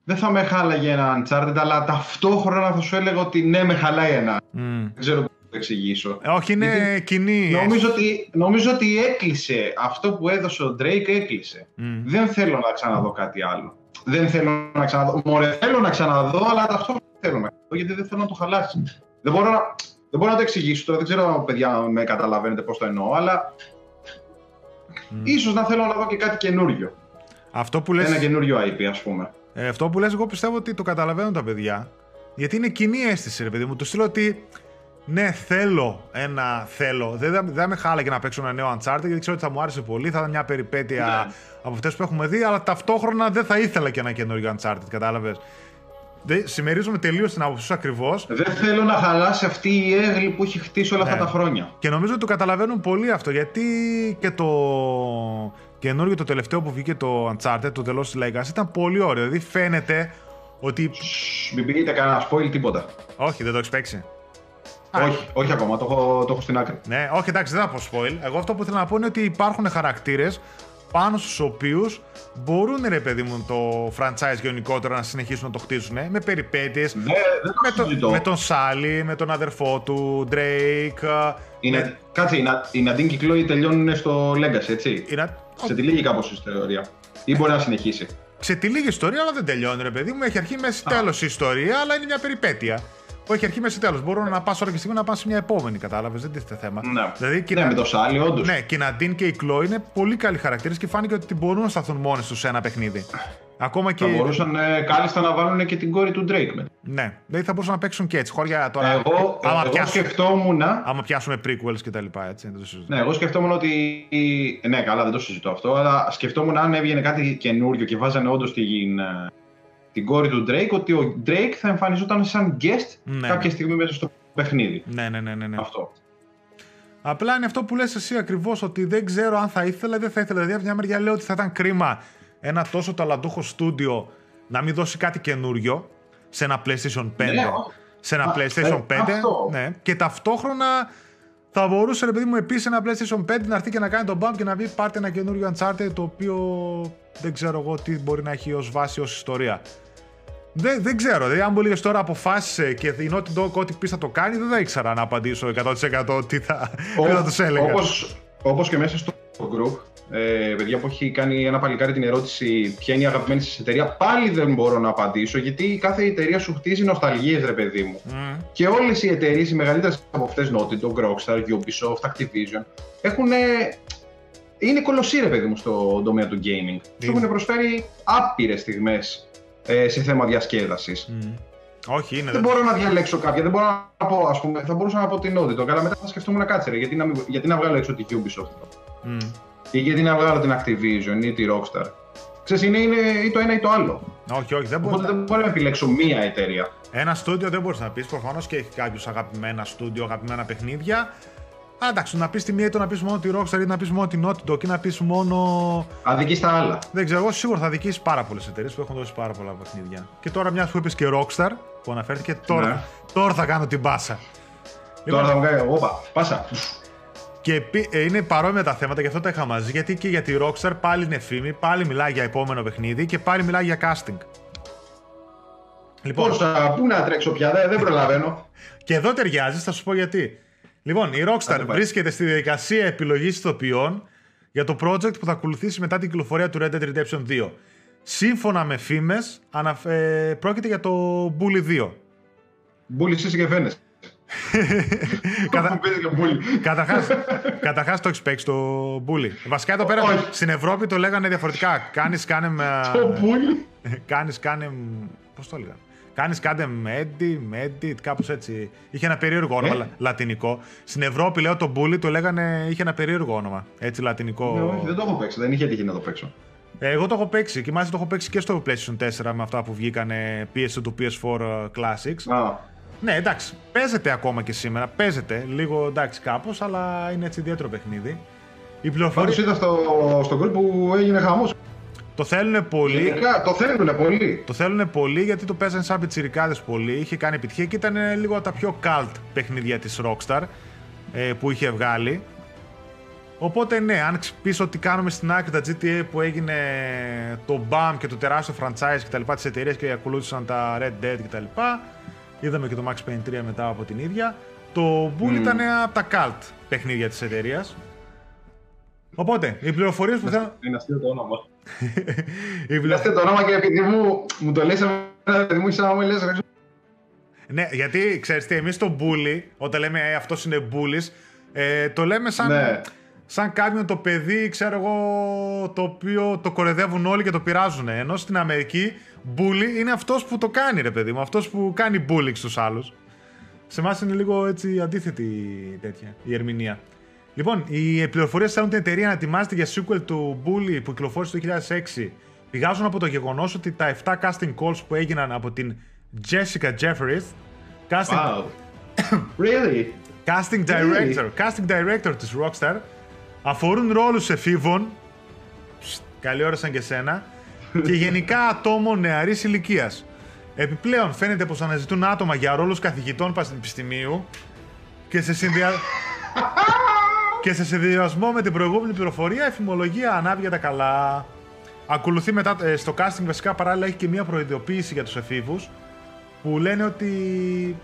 Δεν θα με χάλαγε ένα Uncharted, αλλά ταυτόχρονα θα σου έλεγα ότι ναι, με χαλάει ένα. Mm. Δεν ξέρω το εξηγήσω. Ε, όχι, είναι Γιατί κοινή. Νομίζω ότι, νομίζω ότι έκλεισε αυτό που έδωσε ο Drake, έκλεισε. Δεν θέλω να ξαναδώ κάτι άλλο. Δεν θέλω να ξαναδώ. Μωρέ, θέλω να ξαναδώ, αλλά αυτό δεν θέλω να ξαναδώ γιατί δεν θέλω να το χαλάσει. Δεν μπορώ να, δεν μπορώ να το εξηγήσω τώρα. Δεν ξέρω, παιδιά, με καταλαβαίνετε πώς το εννοώ, αλλά mm. ίσως να θέλω να δω και κάτι καινούριο. Αυτό που λες... Ένα καινούριο IP, ας πούμε. Ε, αυτό που λες, εγώ πιστεύω ότι το καταλαβαίνουν τα παιδιά. Γιατί είναι κοινή αίσθηση, ρε παιδί μου. Το στείλω ότι ναι, θέλω ένα θέλω. Δεν, δεν με χάλαγε να παίξω ένα νέο Uncharted γιατί ξέρω ότι θα μου άρεσε πολύ. Θα ήταν μια περιπέτεια ναι. από αυτές που έχουμε δει, αλλά ταυτόχρονα δεν θα ήθελα και ένα καινούριο Uncharted. Κατάλαβες. Συμμερίζομαι τελείως την άποψή σου ακριβώς. Δεν θέλω να χαλάσει αυτή η έγλη που έχει χτίσει όλα αυτά ναι. τα χρόνια. Και νομίζω ότι το καταλαβαίνουν πολύ αυτό γιατί και το καινούριο το τελευταίο που βγήκε το Uncharted, το The Lost Legacy, ήταν πολύ ωραίο. Δηλαδή φαίνεται ότι. Μην πείτε κανένα spoil τίποτα. Όχι, δεν το έχεις παίξει. Όχι, όχι ακόμα, το έχω, το έχω στην άκρη. Ναι, όχι, εντάξει, δεν θα πω spoil. Εγώ αυτό που ήθελα να πω είναι ότι υπάρχουν χαρακτήρες πάνω στους οποίους μπορούν, ρε παιδί μου, το franchise γενικότερα να συνεχίσουν να το χτίζουν με περιπέτειες. Ναι, με, το, με τον Σάλι, με τον αδερφό του, Drake. Είναι, με... Κάτσε, οι Nadine και η τελειώνουν στο Legacy, έτσι. Είναι... λίγη κάπως η ιστορία. Ή μπορεί να συνεχίσει. λίγη ιστορία, αλλά δεν τελειώνει, ρε παιδί μου. Έχει αρχή, μέση, τέλος η ιστορία, αλλά είναι μια περιπέτεια που έχει αρχή μέση τέλος. Μπορώ να πάω ώρα και στιγμή να πάω σε μια επόμενη, κατάλαβες. Δεν τίθεται θέμα. Ναι, δηλαδή, ναι με το Σάλι, όντως. Ναι, και η Ναντίν και η Κλό είναι πολύ καλοί χαρακτήρες και φάνηκε ότι μπορούν να σταθούν μόνοι τους σε ένα παιχνίδι. Ακόμα και... Θα μπορούσαν ε, κάλλιστα να βάλουν και την κόρη του Drake. Με. Ναι, δηλαδή θα μπορούσαν να παίξουν και έτσι. Χώρια τώρα. Εγώ, άμα εγώ πιάσουμε, σκεφτόμουν. Άμα πιάσουμε prequels και τα λοιπά, έτσι. Δεν το ναι, εγώ σκεφτόμουν ότι. Ναι, καλά, δεν το συζητώ αυτό. Αλλά σκεφτόμουν αν έβγαινε κάτι καινούριο και βάζανε όντως την, ε, την κόρη του Drake ότι ο Drake θα εμφανιζόταν σαν guest ναι, κάποια ναι. στιγμή μέσα στο παιχνίδι. Ναι, ναι, ναι, ναι, ναι. Αυτό. Απλά είναι αυτό που λες εσύ ακριβώς ότι δεν ξέρω αν θα ήθελα ή δεν θα ήθελα. Δηλαδή, από μια μεριά λέω ότι θα ήταν κρίμα ένα τόσο ταλαντούχο στούντιο να μην δώσει κάτι καινούριο σε ένα PlayStation 5. Ναι, σε ένα PlayStation 5. Ε, ναι, και ταυτόχρονα θα μπορούσε ρε παιδί μου επίσης ένα PlayStation 5 να έρθει και να κάνει τον bump και να βγει πάρτε ένα καινούριο Uncharted το οποίο δεν ξέρω εγώ τι μπορεί να έχει ως βάση ως ιστορία. Δεν, δεν ξέρω. Δηλαδή, αν μου έλεγες τώρα αποφάσισε και η Naughty Dog ό,τι πει θα το κάνει, δεν θα ήξερα να απαντήσω 100% τι θα, Ο, θα τους έλεγα. Όπω και μέσα στο group, ε, παιδιά που έχει κάνει ένα παλικάρι την ερώτηση ποια είναι η αγαπημένη σας εταιρεία, πάλι δεν μπορώ να απαντήσω γιατί κάθε εταιρεία σου χτίζει νοσταλγίες ρε παιδί μου. Mm. Και όλες οι εταιρείες, οι μεγαλύτερες από αυτές Naughty Dog, Rockstar, Ubisoft, Activision, έχουν είναι κολοσσί, παιδί μου, στον τομέα του gaming. Σου έχουν προσφέρει άπειρες στιγμές ε, σε θέμα διασκέδασης. Mm. Όχι, είναι. Δεν μπορώ να διαλέξω κάποια. Δεν μπορώ να πω, ας πούμε, θα μπορούσα να πω την Auditor, αλλά μετά θα σκεφτόμουν κάτσε, ρε, γιατί, να, γιατί να βγάλω έξω τη Ubisoft. Mm. Ή γιατί να βγάλω την Activision ή τη Rockstar. Ξέρεις, είναι, είναι ή το ένα ή το άλλο. Όχι, όχι, δεν μπορεί. Οπότε δεν μπορώ να επιλέξω μία εταιρεία. Ένα στούντιο δεν μπορείς να πεις. Προφανώς και έχει κάποιου αγαπημένα στούντιο, αγαπημένα παιχνίδια. Α, εντάξει, να πεις τη μία ή το να πεις μόνο τη Rockstar ή να πεις μόνο την Naughty Dog ή να πεις μόνο. Αδική τα άλλα. Δεν ξέρω, εγώ σίγουρα θα αδικήσεις πάρα πολλές εταιρείες που έχουν δώσει πάρα πολλά παιχνίδια. Και τώρα, μιας που είπες και Rockstar που αναφέρθηκε, τώρα, ναι. τώρα θα κάνω την πάσα. Τώρα θα μου κάνει εγώ πάσα. Και ε, είναι παρόμοια τα θέματα, γι' αυτό τα είχα μαζί. Γιατί και για τη Rockstar πάλι είναι φήμη, πάλι μιλάει για επόμενο παιχνίδι και πάλι μιλάει για casting. Λοιπόν, Πόσα, πού να τρέξω πια, δεν, δεν προλαβαίνω. και εδώ ταιριάζει, θα σου πω γιατί. Λοιπόν, η Rockstar βρίσκεται στη διαδικασία επιλογής ηθοποιών για το project που θα ακολουθήσει μετά την κυκλοφορία του Red Dead Redemption 2. Σύμφωνα με φήμες, ε, πρόκειται για το Bully 2. Bully και φαίνεσαι. Καταρχάς το έχεις παίξει το μπούλι. Βασικά εδώ πέρα στην Ευρώπη το λέγανε διαφορετικά. Κάνεις κάνε με. Το μπούλι. Κάνεις κάνε. Πώς το έλεγα. Κάνεις κάντε μέντι, μέντι, κάπως έτσι. Είχε ένα περίεργο όνομα ε; λατινικό. Στην Ευρώπη, λέω το μπούλι, το λέγανε. είχε ένα περίεργο όνομα. Έτσι λατινικό. Ναι, όχι, δεν το έχω παίξει. Δεν είχε τύχει να το παίξω. Ε, εγώ το έχω παίξει και μάλιστα το έχω παίξει και στο PlayStation 4 με αυτά που βγήκανε PS2 του PS4 Classics. Α. Ναι, εντάξει. Παίζεται ακόμα και σήμερα. Παίζεται λίγο εντάξει κάπως, αλλά είναι έτσι ιδιαίτερο παιχνίδι. Η πληροφορία. είδα στο, στο group που έγινε χαμός. Το θέλουν πολύ. Γενικά, το θέλουν πολύ. Το θέλουν πολύ γιατί το παίζανε σαν πιτσιρικάδες πολύ. Είχε κάνει επιτυχία και ήταν λίγο τα πιο cult παιχνίδια της Rockstar ε, που είχε βγάλει. Οπότε ναι, αν πει ότι κάνουμε στην άκρη τα GTA που έγινε το BAM και το τεράστιο franchise και τα λοιπά της εταιρείας και ακολούθησαν τα Red Dead και τα λοιπά, είδαμε και το Max Payne 3 μετά από την ίδια, το Bull mm. ήταν από τα cult παιχνίδια της εταιρείας. Οπότε, οι πληροφορίες που θέλω. Είναι αστείο το όνομα. Είναι αστείο το όνομα και επειδή μου, μου το λες επειδή μου είσαι να μου λες ναι, γιατί ξέρεις τι, εμείς το bully, όταν λέμε ε, αυτός είναι bullies, ε, το λέμε σαν, ναι. σαν κάποιον το παιδί, ξέρω εγώ, το οποίο το κορεδεύουν όλοι και το πειράζουν. Ενώ στην Αμερική, bully είναι αυτός που το κάνει, ρε παιδί μου, αυτός που κάνει bullying στους άλλους. Σε εμάς είναι λίγο έτσι αντίθετη τέτοια η ερμηνεία. Λοιπόν, οι πληροφορίες θέλουν την εταιρεία να ετοιμάζεται για sequel του Bully που κυκλοφόρησε το 2006 πηγάζουν από το γεγονός ότι τα 7 casting calls που έγιναν από την Jessica Jeffries. Casting... Wow. really? Casting director, casting director της Rockstar αφορούν ρόλους εφήβων καλή ώρα σαν και σένα και γενικά ατόμων νεαρής ηλικίας. Επιπλέον φαίνεται πως αναζητούν άτομα για ρόλους καθηγητών πανεπιστημίου και σε συνδυασμό και σε συνδυασμό με την προηγούμενη πληροφορία, η εφημολογία ανάβει για τα καλά. Ακολουθεί μετά ε, στο casting βασικά παράλληλα έχει και μια προειδοποίηση για τους εφήβους που λένε ότι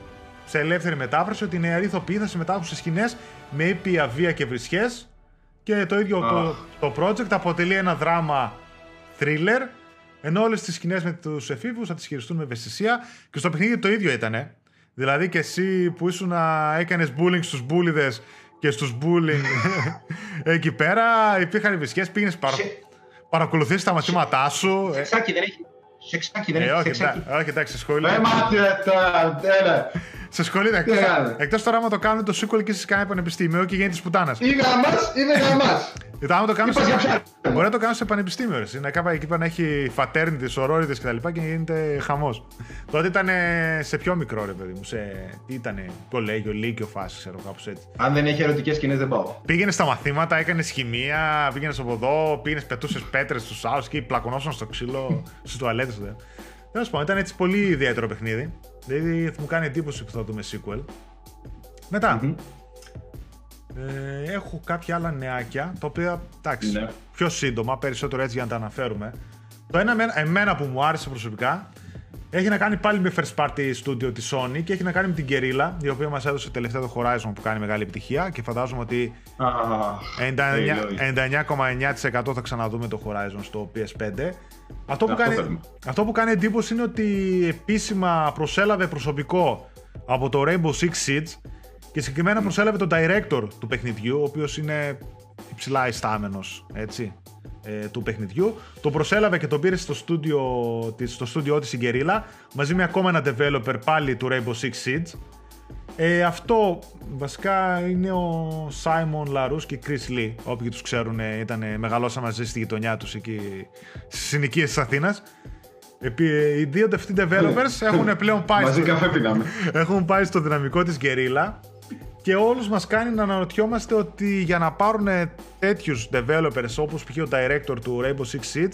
σε ελεύθερη μετάφραση ότι οι νεαροί ηθοποιοί θα συμμετάσχουν σε σκηνές με ήπια βία και βρισχές και το ίδιο το, το project αποτελεί ένα δράμα thriller ενώ όλες τις σκηνές με τους εφήβους θα τις χειριστούν με ευαισθησία και στο παιχνίδι το ίδιο ήτανε. Δηλαδή και εσύ που ήσουν να έκανες bullying στους μπούλιδες και στους bullying εκεί πέρα υπήρχαν βρισκές, πήγαινες παρα... παρακολουθήσεις τα μαθήματά σου. Σεξάκι δεν έχει. Σεξάκι δεν ε, έχει. Όχι, εντάξει, σχολείο. Ε, μάτια, σε σχολείο, εκτό τώρα άμα το κάνουν το sequel και σε κανένα πανεπιστήμιο και γίνεται της πουτάνας. Ή γαμάς ή δεν γαμά. Άμα το κάνω σε... Μπορεί να το κάνω σε πανεπιστήμιο. Να κάπου εκεί πέρα να έχει φατέρνητες, ορόριδε κτλ. Και, και γίνεται χαμός. Τότε ήταν σε πιο μικρό ρε παιδί μου. Σε... Τι ήταν, κολέγιο, λύκειο φάση, ξέρω κάπως έτσι. Αν δεν έχει ερωτικές σκηνές δεν πάω. Πήγαινε στα μαθήματα, έκανες χημεία, πήγαινες από εδώ, πήγαινε πετούσες πέτρες στους άλλου και πλακωνόσαν στο ξύλο, στι τουαλέτες. Τέλος πάντων, ήταν έτσι πολύ ιδιαίτερο παιχνίδι. Δηλαδή θα μου κάνει εντύπωση που θα δούμε sequel. Μετά, ε, έχω κάποια άλλα νεάκια, τα οποία εντάξει, ναι. πιο σύντομα, περισσότερο έτσι για να τα αναφέρουμε. Το ένα εμένα που μου άρεσε προσωπικά έχει να κάνει πάλι με first party studio της Sony και έχει να κάνει με την Guerrilla, η οποία μας έδωσε τελευταία το Horizon που κάνει μεγάλη επιτυχία και φαντάζομαι ότι 99,9% θα ξαναδούμε το Horizon στο PS5. Αυτό που, κάνει, αυτό που κάνει εντύπωση είναι ότι επίσημα προσέλαβε προσωπικό από το Rainbow Six Siege και συγκεκριμένα προσέλαβε τον director του παιχνιδιού, ο οποίος είναι υψηλά ιστάμενος, έτσι, ε, του παιχνιδιού. Το προσέλαβε και το πήρε στο στούντιο, στο στούντιό της η Guerrilla, μαζί με ακόμα ένα developer πάλι του Rainbow Six Siege. Ε, αυτό βασικά είναι ο Simon Larus και Chris Lee. Όποιοι τους ξέρουν ήταν μεγαλώσαν μαζί στη γειτονιά τους εκεί στις συνοικίες της Αθήνας. Οι δύο αυτοί developers έχουν πλέον πάει, στο... έχουν πάει στο δυναμικό της Guerrilla και όλους μας κάνει να αναρωτιόμαστε ότι για να πάρουν τέτοιους developers όπως π.χ. ο director του Rainbow Six Siege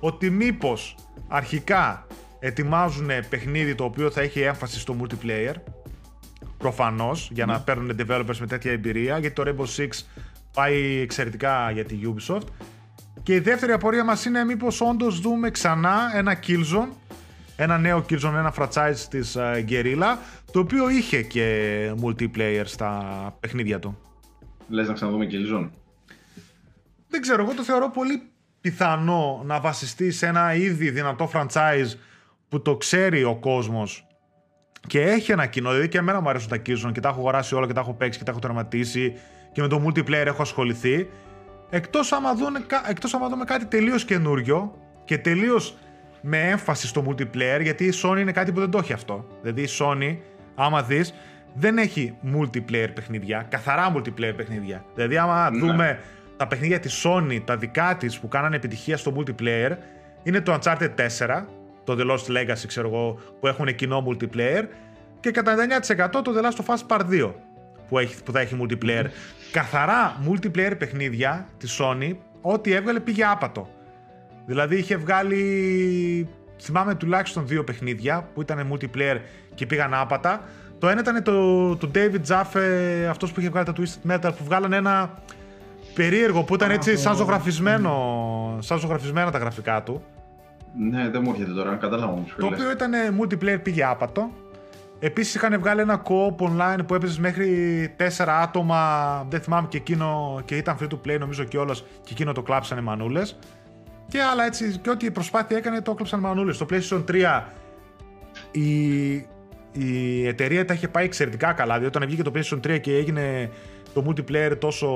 ότι μήπως αρχικά ετοιμάζουν παιχνίδι το οποίο θα έχει έμφαση στο multiplayer προφανώς για να ναι. παίρνουν developers με τέτοια εμπειρία γιατί το Rainbow Six πάει εξαιρετικά για τη Ubisoft και η δεύτερη απορία μας είναι μήπως όντως δούμε ξανά ένα Killzone ένα νέο Killzone, ένα franchise της uh, Guerrilla το οποίο είχε και multiplayer στα παιχνίδια του. Λες να ξαναδούμε Killzone. Δεν ξέρω, εγώ το θεωρώ πολύ πιθανό να βασιστεί σε ένα ήδη δυνατό franchise που το ξέρει ο κόσμος και έχει ένα κοινό. Δηλαδή και εμένα μου αρέσουν τα Killzone και τα έχω αγοράσει όλα και τα έχω παίξει και τα έχω τερματίσει και με το multiplayer έχω ασχοληθεί. Εκτός άμα, δουν, εκτός άμα δούμε κάτι τελείως καινούριο και τελείως με έμφαση στο multiplayer, γιατί η Sony είναι κάτι που δεν το έχει αυτό. Δηλαδή η Sony, άμα δεις, δεν έχει multiplayer παιχνίδια, καθαρά multiplayer παιχνίδια. Δηλαδή, άμα ναι. δούμε τα παιχνίδια της Sony, τα δικά της που κάνανε επιτυχία στο multiplayer, είναι το Uncharted 4, το The Lost Legacy, ξέρω εγώ, που έχουν κοινό multiplayer, και κατά 99% το The Last of Us Part 2, που, έχει, που θα έχει multiplayer. Καθαρά multiplayer παιχνίδια της Sony, ό,τι έβγαλε πήγε άπατο. Δηλαδή είχε βγάλει, θυμάμαι τουλάχιστον δύο παιχνίδια που ήταν multiplayer και πήγαν άπατα. Το ένα ήταν το, το David Jaffe, αυτός που είχε βγάλει τα Twisted Metal, που βγάλανε ένα περίεργο που ήταν έτσι σαν ζωγραφισμένο, σαν ζωγραφισμένα τα γραφικά του. Ναι, δεν μου έρχεται τώρα, κατάλαβα όμως. Το οποίο ήταν multiplayer, πήγε άπατο. Επίσης είχαν βγάλει ένα co-op online που έπαιζες μέχρι 4 άτομα, δεν θυμάμαι και εκείνο, και ήταν free to play νομίζω και όλος, και εκείνο το κλάψανε μανούλες. Και άλλα έτσι, και ό,τι προσπάθεια έκανε το έκλεψαν μανούλες. Στο PlayStation 3 η, η εταιρεία τα είχε πάει εξαιρετικά καλά, διότι όταν βγήκε το PlayStation 3 και έγινε το multiplayer τόσο...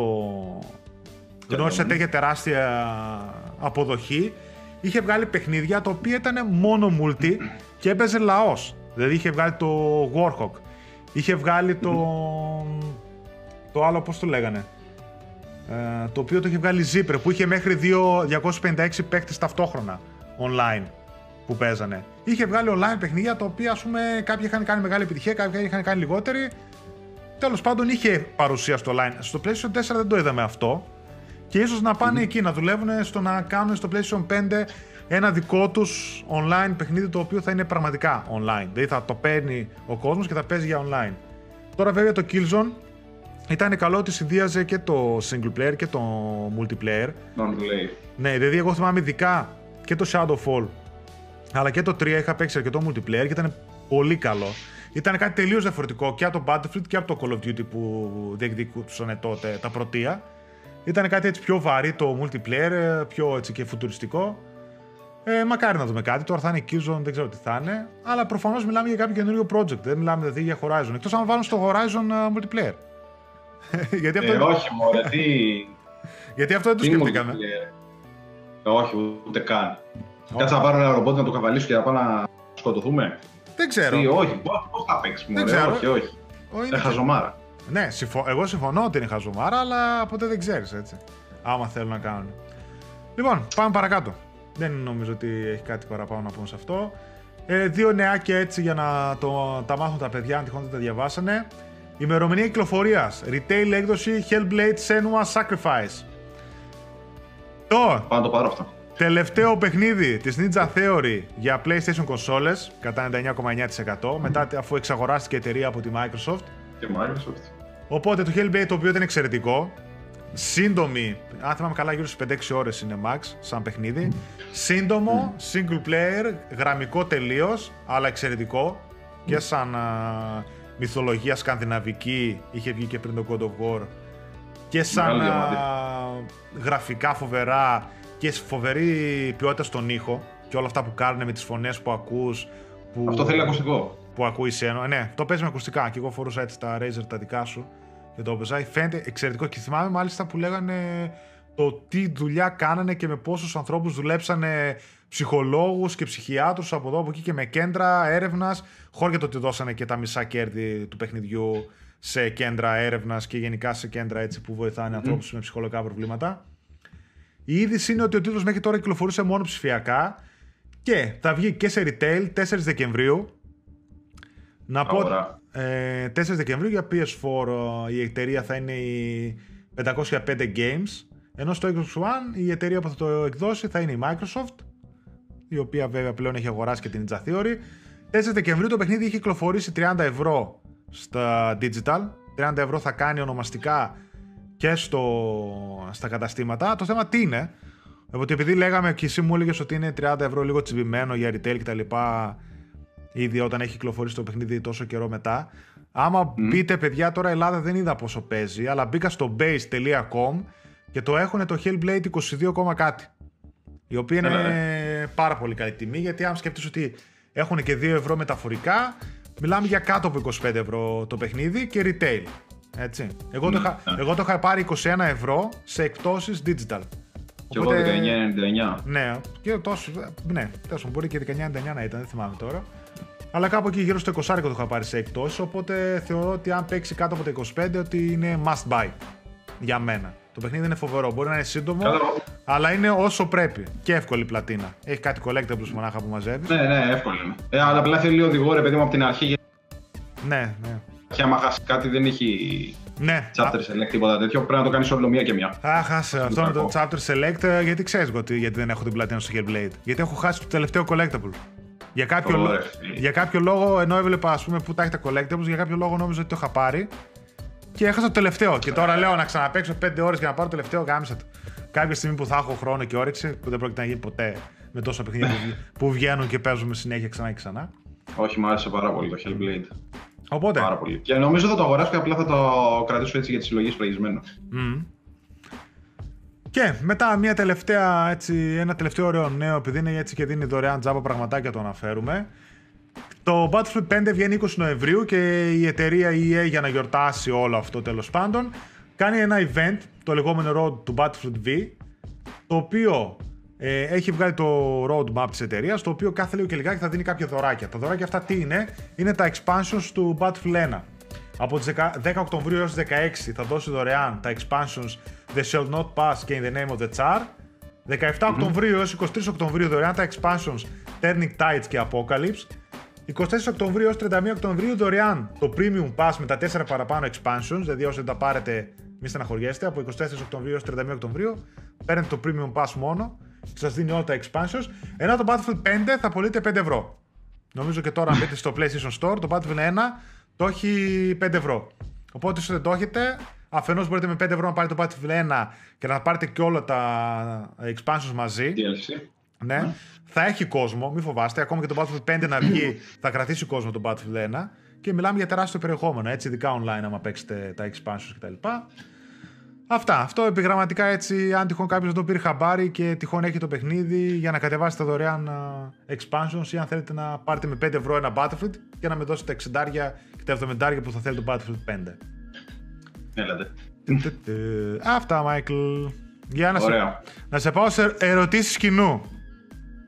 γνώρισε τέτοια τεράστια αποδοχή, είχε βγάλει παιχνίδια τα οποία ήταν μόνο multi και έπαιζε λαός. Δηλαδή είχε βγάλει το Warhawk, είχε βγάλει το... το άλλο πώς το λέγανε, ε, το οποίο το είχε βγάλει Zipper που είχε μέχρι 256 παίκτες ταυτόχρονα online που παίζανε. Είχε βγάλει online παιχνίδια τα οποία ας πούμε κάποιοι είχαν κάνει μεγάλη επιτυχία, κάποιοι είχαν κάνει λιγότερη. Τέλος πάντων είχε παρουσία στο online. Στο PlayStation 4 δεν το είδαμε αυτό και ίσως να πάνε εκεί να δουλεύουν στο να κάνουν στο PlayStation 5 ένα δικό τους online παιχνίδι το οποίο θα είναι πραγματικά online. Δηλαδή θα το παίρνει ο κόσμος και θα παίζει για online. Τώρα βέβαια το Killzone ήταν καλό ότι συνδύαζε και το single player και το multiplayer. Non-play. Ναι, δηλαδή εγώ θυμάμαι ειδικά και το Shadowfall αλλά και το 3 είχα παίξει αρκετό multiplayer και ήταν πολύ καλό. Ήταν κάτι τελείως διαφορετικό και από το Battlefield και από το Call of Duty που διεκδικούσαν τότε τα πρωτεία. Ήταν κάτι έτσι πιο βαρύ το multiplayer, πιο έτσι και φουτουριστικό. Ε, μακάρι να δούμε κάτι. Τώρα θα είναι Killzone, δεν ξέρω τι θα είναι. Αλλά προφανώς μιλάμε για κάποιο καινούριο project. Δεν μιλάμε δηλαδή για Horizon. Εκτός αν βάλουν στο Horizon uh, multiplayer. γιατί αυτό... Ε, όχι μόνο, τι... γιατί αυτό δεν το σκεφτήκαμε. Ε, όχι, ούτε καν. Κάτσε να πάρω ένα ρομπότ να το καβαλήσω και να πάω να σκοτωθούμε. Δεν ξέρω. Τι, όχι, πώ θα παίξεις μόνο. Όχι, όχι. Είναι χαζομάρα. Ναι, συμφω... εγώ συμφωνώ ότι είναι χαζομάρα, αλλά ποτέ δεν ξέρεις έτσι. Άμα θέλουν να κάνουν. Λοιπόν, πάμε παρακάτω. Δεν νομίζω ότι έχει κάτι παραπάνω να πούμε σε αυτό. Ε, δύο νεάκια έτσι για να το, τα μάθουν τα παιδιά, αν τυχόν δεν τα διαβάσανε. Ημερομηνία κυκλοφορίας. Retail έκδοση Hellblade Senua Sacrifice. Το. Πάνω το πάρω αυτό. Τελευταίο παιχνίδι της Ninja Theory για PlayStation consoles κατά 99,9% μετά αφού εξαγοράστηκε η εταιρεία από τη Microsoft. Και Microsoft. Οπότε το Hellblade το οποίο ήταν εξαιρετικό. Σύντομη, αν θυμάμαι καλά, γύρω στις 5-6 ώρες είναι max σαν παιχνίδι. Σύντομο, single player, γραμμικό τελείως, αλλά εξαιρετικό και σαν μυθολογία σκανδιναβική, είχε βγει και πριν το God of War. Και σαν γραφικά φοβερά και φοβερή ποιότητα στον ήχο και όλα αυτά που κάνουν με τις φωνές που ακούς που, Αυτό θέλει ακουστικό. που ακούει σένα. Ναι, το παίζει με ακουστικά. Και εγώ φορούσα έτσι τα Razer τα δικά σου και το έπαιζα. Φαίνεται εξαιρετικό. Και θυμάμαι μάλιστα που λέγανε το τι δουλειά κάνανε και με πόσους ανθρώπους δουλέψανε ψυχολόγους και ψυχιάτρους από εδώ από εκεί και με κέντρα έρευνας χώρια το ότι δώσανε και τα μισά κέρδη του παιχνιδιού σε κέντρα έρευνας και γενικά σε κέντρα έτσι που βοηθάνε mm. ανθρώπους με ψυχολογικά προβλήματα. Η είδηση είναι ότι ο τίτλος μέχρι τώρα κυκλοφορούσε μόνο ψηφιακά και θα βγει και σε retail 4 Δεκεμβρίου. Να πω ε, 4 Δεκεμβρίου για PS4 η εταιρεία θα είναι η 505 Games ενώ στο Xbox One η εταιρεία που θα το εκδώσει θα είναι η Microsoft η οποία βέβαια πλέον έχει αγοράσει και την Ninja Theory 4 Δεκεμβρίου το παιχνίδι έχει κυκλοφορήσει 30 ευρώ στα digital 30 ευρώ θα κάνει ονομαστικά και στο, στα καταστήματα το θέμα τι είναι; Ότι επειδή λέγαμε και εσύ μου έλεγες ότι είναι 30 ευρώ λίγο τσιμπημένο για retail κτλ. Ήδη όταν έχει κυκλοφορήσει το παιχνίδι τόσο καιρό μετά. Άμα mm. μπείτε, παιδιά, τώρα Ελλάδα δεν είδα πόσο παίζει, αλλά μπήκα στο base.com και το έχουν το Hellblade 22, κάτι. Η οποία είναι ε. πάρα πολύ καλή τιμή, γιατί αν σκεφτείς ότι έχουν και 2 ευρώ μεταφορικά, μιλάμε για κάτω από 25 ευρώ το παιχνίδι και retail. Έτσι. Εγώ, το, είχα, εγώ το είχα πάρει 21 ευρώ σε εκπτώσεις digital. Και εγώ 19,99. Ναι, και τόσο. Ναι, τόσο μπορεί και 19,99 να ήταν, δεν θυμάμαι τώρα. Αλλά κάπου εκεί γύρω στο 20 το είχα πάρει σε εκπτώσεις. Οπότε θεωρώ ότι αν παίξει κάτω από τα 25 ότι είναι must buy για μένα. Το παιχνίδι είναι φοβερό. Μπορεί να είναι σύντομο, αλλά είναι όσο πρέπει. Και εύκολη πλατίνα. Έχει κάτι collectibles μονάχα που μαζεύεις. Ναι, ναι, εύκολη είναι. Ε, αλλά απλά θέλει οδηγό, ρε παιδί μου, από την αρχή. Ναι, ναι. Και άμα χάσει κάτι δεν έχει ναι. Chapter select, τίποτα τέτοιο. Πρέπει να το κάνεις όλο μία και μία. Α, χάσε. Αυτό είναι το chapter select, ε, γιατί ξέρεις γιατί, γιατί δεν έχω την πλατίνα στο Hellblade. Γιατί έχω χάσει το τελευταίο collectible. Για κάποιο, λόγο, για κάποιο λόγο, ενώ έβλεπα ας πούμε, που τα έχει τα collectibles, για κάποιο λόγο νόμιζα ότι το είχα πάρει και έχασα το τελευταίο. Και τώρα λέω να ξαναπέξω 5 ώρες για να πάρω το τελευταίο, γάμισα το. Κάποια στιγμή που θα έχω χρόνο και όρεξη, που δεν πρόκειται να γίνει ποτέ με τόσα παιχνίδια που βγαίνουν και παίζουμε συνέχεια ξανά και ξανά. Όχι, μου άρεσε πάρα πολύ το Hellblade. Οπότε. Πάρα πολύ. Και νομίζω θα το αγοράσω και απλά θα το κρατήσω έτσι για τη συλλογή σφραγισμένο. Mm. Και μετά μια τελευταία, έτσι, ένα τελευταίο ωραίο νέο, επειδή είναι έτσι και δίνει δωρεάν τζάμπα πραγματάκια το αναφέρουμε. Το Battlefield 5 βγαίνει 20 Νοεμβρίου και η εταιρεία EA για να γιορτάσει όλο αυτό τέλος πάντων κάνει ένα event, το λεγόμενο Road του Battlefield V, το οποίο ε, έχει βγάλει το roadmap της εταιρείας, το οποίο κάθε λίγο και λιγάκι θα δίνει κάποια δωράκια. Τα δωράκια αυτά τι είναι, είναι τα expansions του Battlefield 1. Από τις 10 Οκτωβρίου έως 16 θα δώσει δωρεάν τα expansions The Shall Not Pass και In the Name of the Tsar. 17 Οκτωβρίου έως 23 Οκτωβρίου δωρεάν τα expansions Turning Tides και Apocalypse. 24 Οκτωβρίου έως 31 Οκτωβρίου δωρεάν το Premium Pass με τα 4 παραπάνω expansions, δηλαδή όσοι δεν τα πάρετε μη στεναχωριέστε, από 24 Οκτωβρίου έως 31 Οκτωβρίου παίρνετε το Premium Pass μόνο σας δίνει όλα τα expansions. Ενώ το Battlefield 5 θα πωλείται 5 ευρώ. Νομίζω και τώρα, αν μπείτε στο PlayStation Store, το Battlefield 1 το έχει 5 ευρώ. Οπότε, όσο δεν το έχετε, αφενός μπορείτε με 5 ευρώ να πάρετε το Battlefield 1 και να πάρετε και όλα τα expansions μαζί. DLC. Ναι. Mm. Θα έχει κόσμο, μην φοβάστε. Ακόμα και το Battlefield 5 να βγει, θα κρατήσει κόσμο το Battlefield 1. Και μιλάμε για τεράστιο περιεχόμενο, έτσι, ειδικά online, άμα παίξετε τα expansions κτλ. Αυτά. Αυτό επιγραμματικά έτσι, αν τυχόν κάποιος δεν το πήρε χαμπάρι και τυχόν έχει το παιχνίδι για να κατεβάσετε τα δωρεάν expansions ή αν θέλετε να πάρετε με 5 ευρώ ένα Battlefield και να με δώσετε τα 60 και τα 70 που θα θέλει το Battlefield 5. Έλατε. Αυτά, Μάικλ. Για να, σε, να σε πάω σε ερωτήσεις κοινού.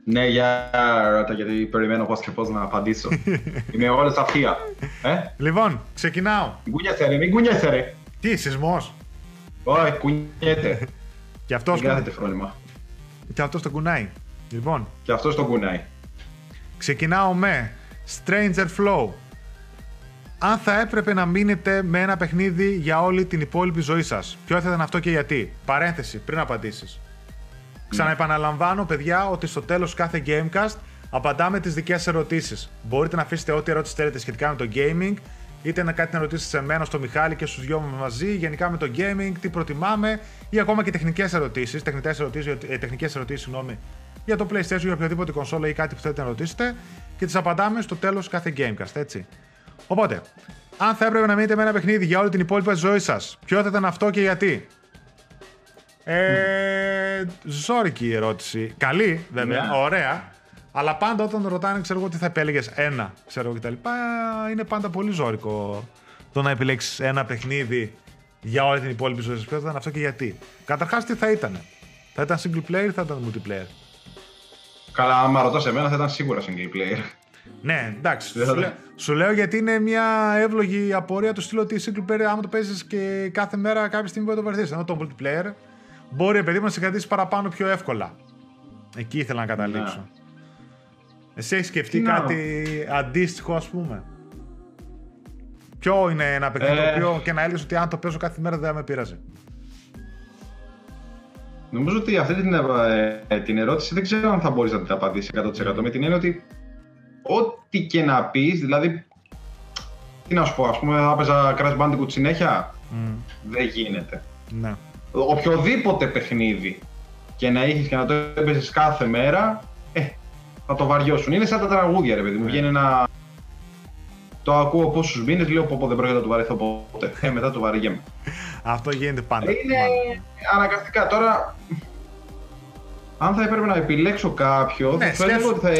Ναι, για ρώτα, γιατί περιμένω πώς και πώς να απαντήσω. Είμαι όλες αυτιά. Ε; Λοιπόν, ξεκινάω. Μην κουνιέσαι ρε, μην κουνιέσαι ρε. Τι, σεισμός; Όχι, κουνιέται. Και αυτός Δεν κάθεται φρόνημα. Και αυτός το κουνάει. Λοιπόν. Και αυτός το κουνάει. Ξεκινάω με Stranger Flow. Αν θα έπρεπε να μείνετε με ένα παιχνίδι για όλη την υπόλοιπη ζωή σας, ποιο θα ήταν αυτό και γιατί. Παρένθεση, πριν απαντήσεις. Ξαναεπαναλαμβάνω, παιδιά, ότι στο τέλος κάθε Gamecast απαντάμε τις δικές ερωτήσεις. Μπορείτε να αφήσετε ό,τι ερώτηση θέλετε σχετικά με το gaming, είτε να κάτι να ρωτήσετε σε μένα, στο Μιχάλη και στους δυο μου μαζί, γενικά με το gaming, τι προτιμάμε, ή ακόμα και τεχνικές ερωτήσεις, τεχνικέ ερωτήσεις, ε, τεχνικές ερωτήσεις συγγνώμη, για το PlayStation, για οποιαδήποτε κονσόλα ή κάτι που θέλετε να ρωτήσετε και τις απαντάμε στο τέλος κάθε Gamecast, έτσι. Οπότε, αν θα έπρεπε να μείνετε με ένα παιχνίδι για όλη την υπόλοιπη ζωή σας, ποιο θα ήταν αυτό και γιατί; Ε, ζόρικη η ερώτηση. Καλή, βέβαια, ναι. ωραία. Αλλά πάντα όταν ρωτάνε, ξέρω εγώ τι θα επέλεγες ένα, ξέρω εγώ κτλ. Είναι πάντα πολύ ζώρικο το να επιλέξεις ένα παιχνίδι για όλη την υπόλοιπη ζωή σα. Ποιος θα ήταν αυτό και γιατί. Καταρχάς, τι θα ήταν. Θα ήταν single player ή θα ήταν multiplayer; Καλά, άμα ρωτάς εμένα, θα ήταν σίγουρα single player. Ναι, εντάξει. Σου, λέω, σου λέω γιατί είναι μια εύλογη απορία του στυλ ότι single player, άμα το παίζεις και κάθε μέρα κάποια στιγμή μπορεί να το βαρθεί. Ενώ το multiplayer μπορεί επειδή να σε κρατήσει παραπάνω πιο εύκολα. Εκεί ήθελα να καταλήξω. Ναι. Εσύ έχεις σκεφτεί κάτι αντίστοιχο, ας πούμε; Ποιο είναι ένα παιχνίδι ε... το οποίο και να έλεγες ότι αν το παίζω κάθε μέρα δεν με πειράζει. Νομίζω ότι αυτή την, ε, την ερώτηση δεν ξέρω αν θα μπορείς να την απαντήσεις 100% με την έννοια ότι ό,τι και να πεις, δηλαδή. Τι να σου πω, ας πούμε, θα έπαιζα Crash Bandicoot συνέχεια. Mm. Δεν γίνεται. Ναι. Οποιοδήποτε παιχνίδι και να είχες και να το έπαιζες κάθε μέρα, ε, θα το βαριώσουν. Είναι σαν τα τραγούδια, ρε παιδί μου. Ναι. Βγαίνει ένα. Το ακούω πόσους μήνες, λέω πω, δεν πρόκειται να το βαρεθώ ποτέ. Ε, μετά το βαριέμαι. Αυτό γίνεται πάντα. Είναι αναγκαστικά. Τώρα, αν θα έπρεπε να επιλέξω κάποιο, ναι, θα έλεγα ότι θα,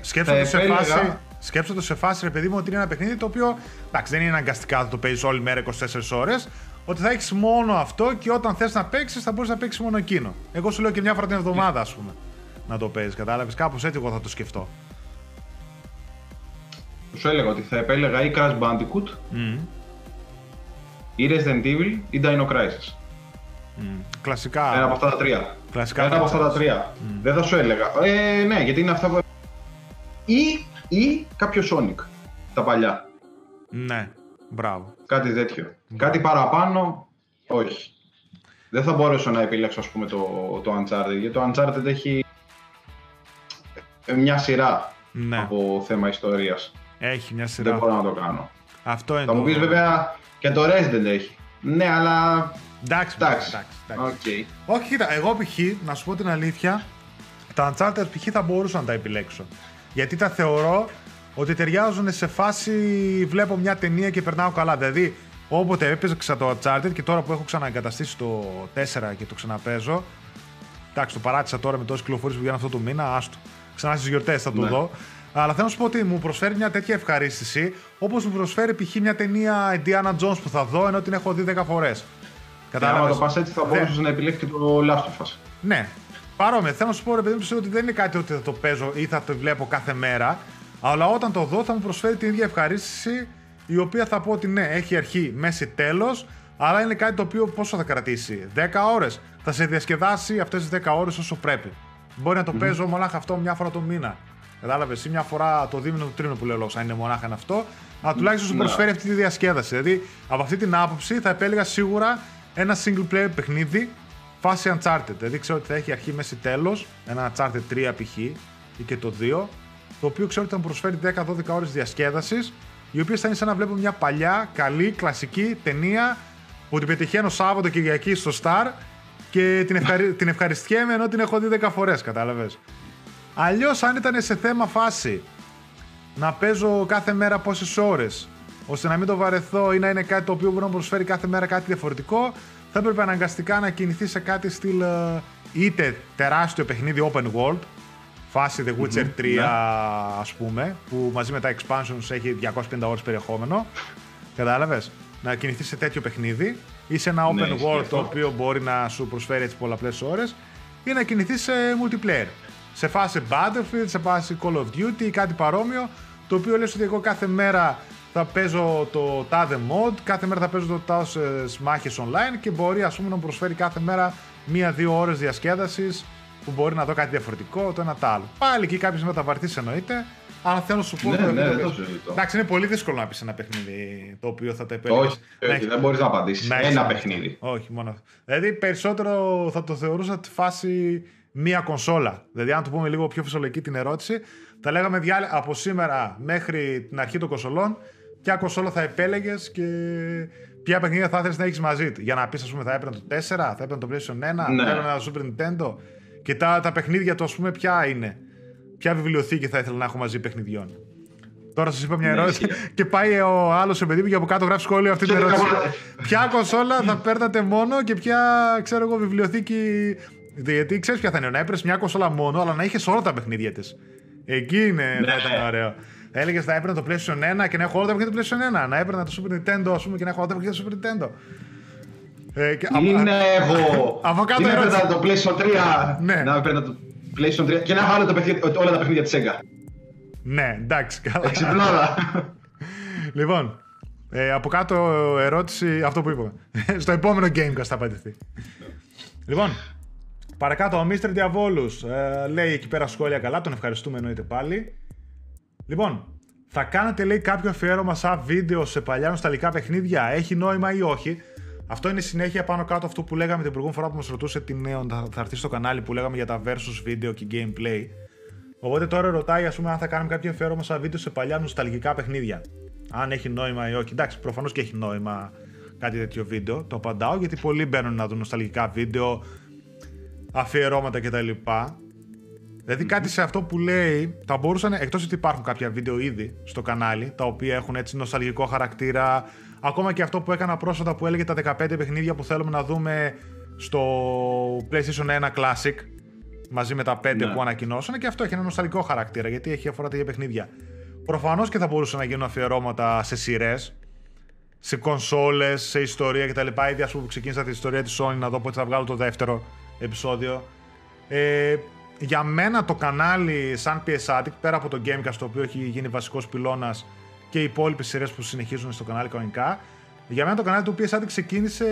σκέψω, το σε φάση, σκέψω το σε φάση, ρε παιδί μου, ότι είναι ένα παιχνίδι το οποίο εντάξει, δεν είναι αναγκαστικά να το παίζεις όλη μέρα 24 ώρες. Ότι θα έχεις μόνο αυτό και όταν θες να παίξεις, θα μπορείς να παίξεις μόνο εκείνο. Εγώ σου λέω και μια φορά την εβδομάδα, ας πούμε, να το παίζεις. Κατάλαβες; Κάπως έτσι εγώ θα το σκεφτώ. Σου έλεγα ότι θα επέλεγα ή Crash Bandicoot mm. ή Resident Evil ή Dino Crisis. Mm. Κλασικά. Ένα από αυτά τα τρία. Κλασικά Ένα από αυτά τα τρία. Mm. Δεν θα σου έλεγα. Ε, ναι, γιατί είναι αυτά που. ή, ή κάποιο Sonic. Τα παλιά. Ναι, μπράβο. Κάτι τέτοιο. Κάτι παραπάνω, όχι. Δεν θα μπορέσω να επιλέξω ας πούμε το, το Uncharted, γιατί το Uncharted έχει μια σειρά ναι. από θέμα ιστορίας. Έχει μια σειρά. Δεν μπορώ να το κάνω. Αυτό είναι θα μου πεις βέβαια και το Resident έχει. Ναι, αλλά Εντάξει, εντάξει. Okay. Όχι, κοίτα, εγώ π.χ. να σου πω την αλήθεια, τα Uncharted π.χ. θα μπορούσα να τα επιλέξω. Γιατί τα θεωρώ ότι ταιριάζουν σε φάση βλέπω μια ταινία και περνάω καλά. Δηλαδή, όποτε έπαιζα το Uncharted και τώρα που έχω ξαναεγκαταστήσει το 4 και το ξαναπέζω. Εντάξει, το παράτησα τώρα με τόσες κυκλοφορίες που βγαίνουν αυτό το μήνα, άστο. Ξανά στις γιορτές θα το ναι. δω. Αλλά θέλω να σου πω ότι μου προσφέρει μια τέτοια ευχαρίστηση όπως μου προσφέρει π.χ. μια ταινία Indiana Jones που θα δω ενώ την έχω δει 10 φορές. Κατάλαβε. Αν το πας έτσι, θα μπορούσες να επιλέξεις και το Last of Us. Ναι. Παρόμοια. Θέλω να σου πω, ρε παιδί μου, ότι δεν είναι κάτι ότι θα το παίζω ή θα το βλέπω κάθε μέρα. Αλλά όταν το δω, θα μου προσφέρει την ίδια ευχαρίστηση η οποία θα πω ότι ναι, έχει αρχή, μέση, τέλος. Αλλά είναι κάτι το οποίο πόσο θα κρατήσει; 10 ώρες. Θα σε διασκεδάσει αυτές τις 10 ώρες όσο πρέπει. Μπορεί να το mm-hmm. παίζω μονάχα αυτό μια φορά το μήνα. Κατάλαβες ή μια φορά το δίμηνο, το τρίμηνο που λέω λόγο, αν είναι μονάχα αυτό. Αλλά τουλάχιστον σου ναι. προσφέρει αυτή τη διασκέδαση. Δηλαδή, από αυτή την άποψη θα επέλεγα σίγουρα ένα single player παιχνίδι φάση Uncharted. Δηλαδή ξέρω ότι θα έχει αρχή, μέση, τέλος. Ένα Uncharted 3 π.χ. ή και το 2. Το οποίο ξέρω ότι θα μου προσφέρει 10-12 ώρες διασκέδασης. Οι οποίες θα είναι σαν να βλέπω μια παλιά, καλή, κλασική ταινία που την πετυχαίνω Σάββατο Κυριακή στο Star και την, ευχαρι... την ευχαριστιέμαι ενώ την έχω δει 10 φορές, κατάλαβες. Αλλιώς, αν ήταν σε θέμα φάση να παίζω κάθε μέρα πόσες ώρες ώστε να μην το βαρεθώ ή να είναι κάτι το οποίο μπορεί να προσφέρει κάθε μέρα κάτι διαφορετικό, θα έπρεπε αναγκαστικά να κινηθεί σε κάτι στυλ ε, είτε τεράστιο παιχνίδι open world, φάση The Witcher 3 ναι. ας πούμε, που μαζί με τα expansions έχει 250 ώρες περιεχόμενο, κατάλαβες, να κινηθείς σε τέτοιο παιχνίδι ή σε ένα ναι, open world το οποίο μπορεί να σου προσφέρει έτσι πολλαπλές ώρες ή να κινηθείς σε multiplayer. Σε φάση Battlefield, σε φάση Call of Duty ή κάτι παρόμοιο, το οποίο λες ότι εγώ κάθε μέρα θα παίζω το τάδε mod, κάθε μέρα θα παίζω το τάδε μάχε online και μπορεί ας πούμε να μου προσφέρει κάθε μέρα μία-δύο ώρες διασκέδασης που μπορεί να δω κάτι διαφορετικό, το ένα τ' άλλο. Πάλι εκεί κάποιος μεταβαρτή εννοείται, αλλά θέλω να σου πω. Ναι, το ναι, το Εντάξει, είναι πολύ δύσκολο να πεις ένα παιχνίδι το οποίο θα το επέλεγε. Όχι, όχι δεν μπορείς να απαντήσεις. Ένα παιχνίδι. Όχι, μόνο αυτό. Δηλαδή περισσότερο θα το θεωρούσα τη φάση μία κονσόλα. Δηλαδή, αν το πούμε λίγο πιο φυσιολογική την ερώτηση, θα λέγαμε από σήμερα μέχρι την αρχή των κονσολών ποια κονσόλα θα επέλεγες και ποια παιχνίδια θα ήθελε να έχεις μαζί του. Για να πεις, ας πούμε, θα έπαιρνε το 4, θα έπαιρνε το PlayStation 1, ναι. θα έπαιρνε το Super Nintendo. Και τα, τα παιχνίδια του, ας πούμε, ποια είναι; Ποια βιβλιοθήκη θα ήθελα να έχω μαζί παιχνιδιών; Τώρα σας είπα μια ναι, ερώτηση και πάει ο άλλος παιδί μου και από κάτω γράφει σχόλιο αυτή την ερώτηση. ποια κονσόλα θα παίρνατε μόνο και ποια, ξέρω εγώ, βιβλιοθήκη; Γιατί ξέρεις ποια θα είναι. Να έπαιρνε μια κονσόλα μόνο, αλλά να είχες όλα τα παιχνίδια της. Εκεί είναι, ναι. θα ήταν ωραίο. Έλεγες θα έπαιρνα το PlayStation 1 και να έχω όλα τα παιχνίδια του PlayStation 1. Να έπαιρνα το Super Nintendo ας πούμε, και να έχω όλα τα παιχνίδια του Super Nintendo. Ε, και, είναι εγώ. Από κάτω είναι το PlayStation 3. Ναι. Να έπαιρνα το PlayStation 3 και να βάλω το όλα τα παιχνίδια της Sega. Ναι, εντάξει, καλά. Εξυπνάδα. λοιπόν, ε, από κάτω ερώτηση, αυτό που είπαμε. Στο επόμενο Gamecast θα απαντηθεί. λοιπόν, παρακάτω, ο Mr. Διαβόλους ε, λέει εκεί πέρα σχόλια καλά, τον ευχαριστούμε εννοείται πάλι. Λοιπόν, θα κάνετε λέει κάποιο αφιέρωμα σαν βίντεο σε παλιά νοσταλικά παιχνίδια, έχει νόημα ή όχι; Αυτό είναι συνέχεια πάνω κάτω αυτό που λέγαμε την προηγούμενη φορά που μας ρωτούσε τι νέο θα έρθει στο κανάλι που λέγαμε για τα versus βίντεο και gameplay. Οπότε τώρα ρωτάει, ας πούμε, αν θα κάνουμε κάποιο αφιέρωμα σαν βίντεο σε παλιά νοσταλγικά παιχνίδια. Αν έχει νόημα ή όχι. Εντάξει, προφανώς και έχει νόημα κάτι τέτοιο βίντεο. Το απαντάω γιατί πολλοί μπαίνουν να δουν νοσταλγικά βίντεο, αφιερώματα κτλ. Δηλαδή κάτι σε αυτό που λέει θα μπορούσαν, εκτός ότι υπάρχουν κάποια βίντεο ήδη στο κανάλι, τα οποία έχουν έτσι νοσταλγικό χαρακτήρα, ακόμα και αυτό που έκανα πρόσφατα που έλεγε τα 15 παιχνίδια που θέλουμε να δούμε στο PlayStation 1 Classic, μαζί με τα 5 ναι. που ανακοινώσανε και αυτό έχει ένα νοσταλγικό χαρακτήρα γιατί έχει αφορά τέτοια παιχνίδια. Προφανώς και θα μπορούσαν να γίνουν αφιερώματα σε σειρές, σε κονσόλες, σε ιστορία κτλ. Ήδη ας πούμε που ξεκίνησα τη ιστορία της Sony να δω πότε θα βγάλω το δεύτερο επεισόδιο. Ε, για μένα το κανάλι σαν PS Addict, πέρα από το Gamecast το οποίο έχει γίνει βασικός πυλώνας και οι υπόλοιπες σειρές που συνεχίζουν στο κανάλι κανονικά, για μένα το κανάλι του PS Addict ξεκίνησε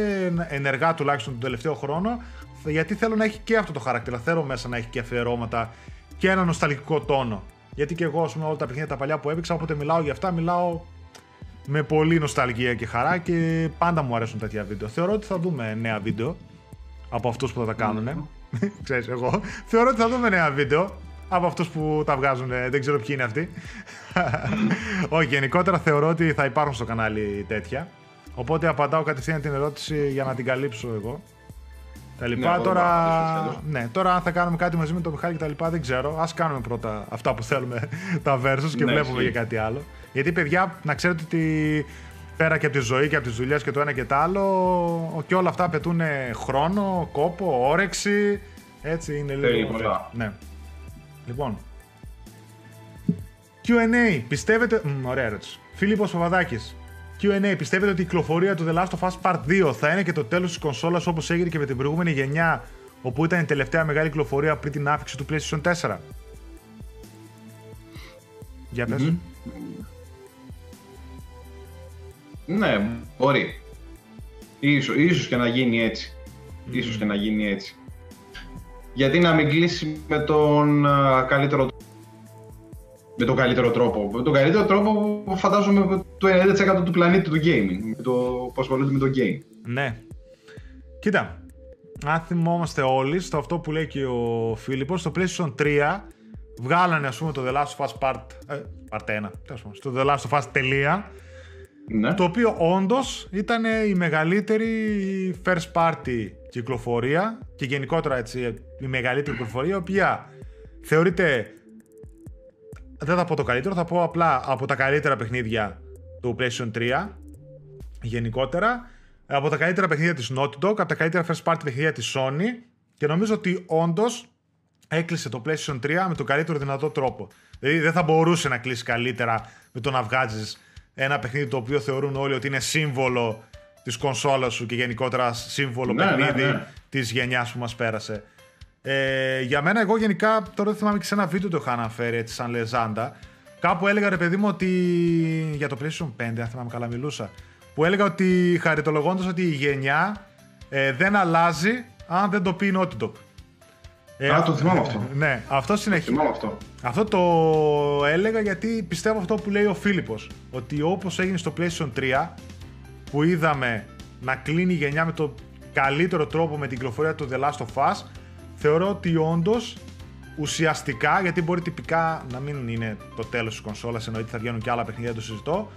ενεργά τουλάχιστον τον τελευταίο χρόνο, γιατί θέλω να έχει και αυτό το χαρακτήρα. Θέλω μέσα να έχει και αφιερώματα και ένα νοσταλγικό τόνο. Γιατί και εγώ, ας πούμε, όλα τα παιχνίδια τα παλιά που έπαιξα, όποτε μιλάω για αυτά, μιλάω με πολύ νοσταλγία και χαρά και πάντα μου αρέσουν τέτοια βίντεο. Θεωρώ ότι θα δούμε νέα βίντεο από αυτούς που θα τα κάνουν. Ξέρεις, εγώ θεωρώ ότι θα δούμε νέα βίντεο από αυτούς που τα βγάζουν. Δεν ξέρω ποιοι είναι αυτοί. Όχι, γενικότερα θεωρώ ότι θα υπάρχουν στο κανάλι τέτοια. Οπότε απαντάω κατευθείαν την ερώτηση για να την καλύψω εγώ. Τα λοιπά. Ναι, τώρα, ναι, τώρα αν θα κάνουμε κάτι μαζί με τον Μιχάλη και τα λοιπά δεν ξέρω. Α κάνουμε πρώτα αυτά που θέλουμε τα versus και ναι, βλέπουμε για κάτι άλλο. Γιατί παιδιά, να ξέρετε ότι πέρα και από τη ζωή και από τις δουλειές και το ένα και το άλλο, και όλα αυτά απαιτούν χρόνο, κόπο, όρεξη. Έτσι είναι λίγο. Ναι. Λοιπόν. QA, πιστεύετε. Μ, ωραία ερώτηση. Φίλιππος Παπαδάκης. Q&A. Πιστεύετε ότι η κυκλοφορία του The Last of Us Part 2 θα είναι και το τέλος της κονσόλας όπως έγινε και με την προηγούμενη γενιά όπου ήταν η τελευταία μεγάλη κυκλοφορία πριν την άφηξη του PlayStation 4. Για πες. Ναι, μπορεί. Ίσως, ίσως και να γίνει έτσι. Mm. Ίσως και να γίνει έτσι. Γιατί να μην κλείσει με τον uh, καλύτερο με τον καλύτερο τρόπο. Με τον καλύτερο τρόπο φαντάζομαι το 90% του πλανήτη του gaming. Με το που ασχολούνται με το game. Ναι. Κοίτα, αν θυμόμαστε όλοι στο αυτό που λέει και ο Φίλιππος, στο PlayStation 3 βγάλανε ας πούμε το The Last of Us Part, ε, part 1, στο The Last of Us τελεία, ναι. το οποίο όντως ήταν η μεγαλύτερη first party κυκλοφορία και γενικότερα έτσι, η μεγαλύτερη κυκλοφορία, η οποία θεωρείται δεν θα πω το καλύτερο, θα πω απλά από τα καλύτερα παιχνίδια του PlayStation 3 γενικότερα, από τα καλύτερα παιχνίδια της Naughty Dog, από τα καλύτερα first party παιχνίδια της Sony και νομίζω ότι όντως έκλεισε το PlayStation 3 με τον καλύτερο δυνατό τρόπο. Δηλαδή δεν θα μπορούσε να κλείσει καλύτερα με το να βγάζεις ένα παιχνίδι το οποίο θεωρούν όλοι ότι είναι σύμβολο της κονσόλας σου και γενικότερα σύμβολο ναι, ναι παιχνίδι ναι, ναι. της γενιάς που μας πέρασε. Ε, για μένα, εγώ γενικά, τώρα δεν θυμάμαι και σε ένα βίντεο το είχα αναφέρει έτσι σαν λεζάντα. Κάπου έλεγα ρε παιδί μου ότι. Για το PlayStation 5, αν θυμάμαι καλά, μιλούσα. Που έλεγα ότι χαριτολογώντας ότι η γενιά ε, δεν αλλάζει αν δεν το πει η Naughty Dog. Ε, Α, το θυμάμαι αυτό. Ναι, αυτό συνεχίζει. αυτό. Αυτό το έλεγα γιατί πιστεύω αυτό που λέει ο Φίλιππος. Ότι όπως έγινε στο PlayStation 3, που είδαμε να κλείνει η γενιά με το καλύτερο τρόπο με την κυκλοφορία του The Last of Us, θεωρώ ότι όντως ουσιαστικά, γιατί μπορεί τυπικά να μην είναι το τέλος της κονσόλας, εννοείται θα βγαίνουν και άλλα παιχνίδια, δεν το συζητώ.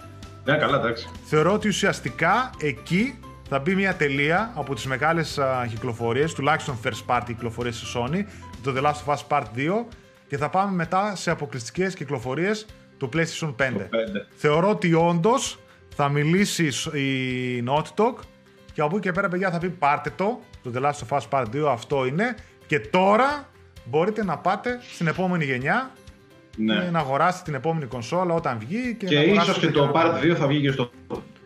Ναι, καλά, εντάξει. Θεωρώ ότι ουσιαστικά εκεί θα μπει μια τελεία από τις μεγάλες κυκλοφορίες, τουλάχιστον first party κυκλοφορίες της Sony, το The Last of Us Part 2, και θα πάμε μετά σε αποκλειστικές κυκλοφορίες του PlayStation 5. 5. Θεωρώ ότι όντως θα μιλήσει η Naughty Dog και από εκεί και πέρα, παιδιά, θα πει πάρτε το. Το The Last of Us Part 2 αυτό είναι. Και τώρα μπορείτε να πάτε στην επόμενη γενιά ναι. να αγοράσετε την επόμενη κονσόλα όταν βγει. Και, και ίσως και το Part 2 θα βγει και στο.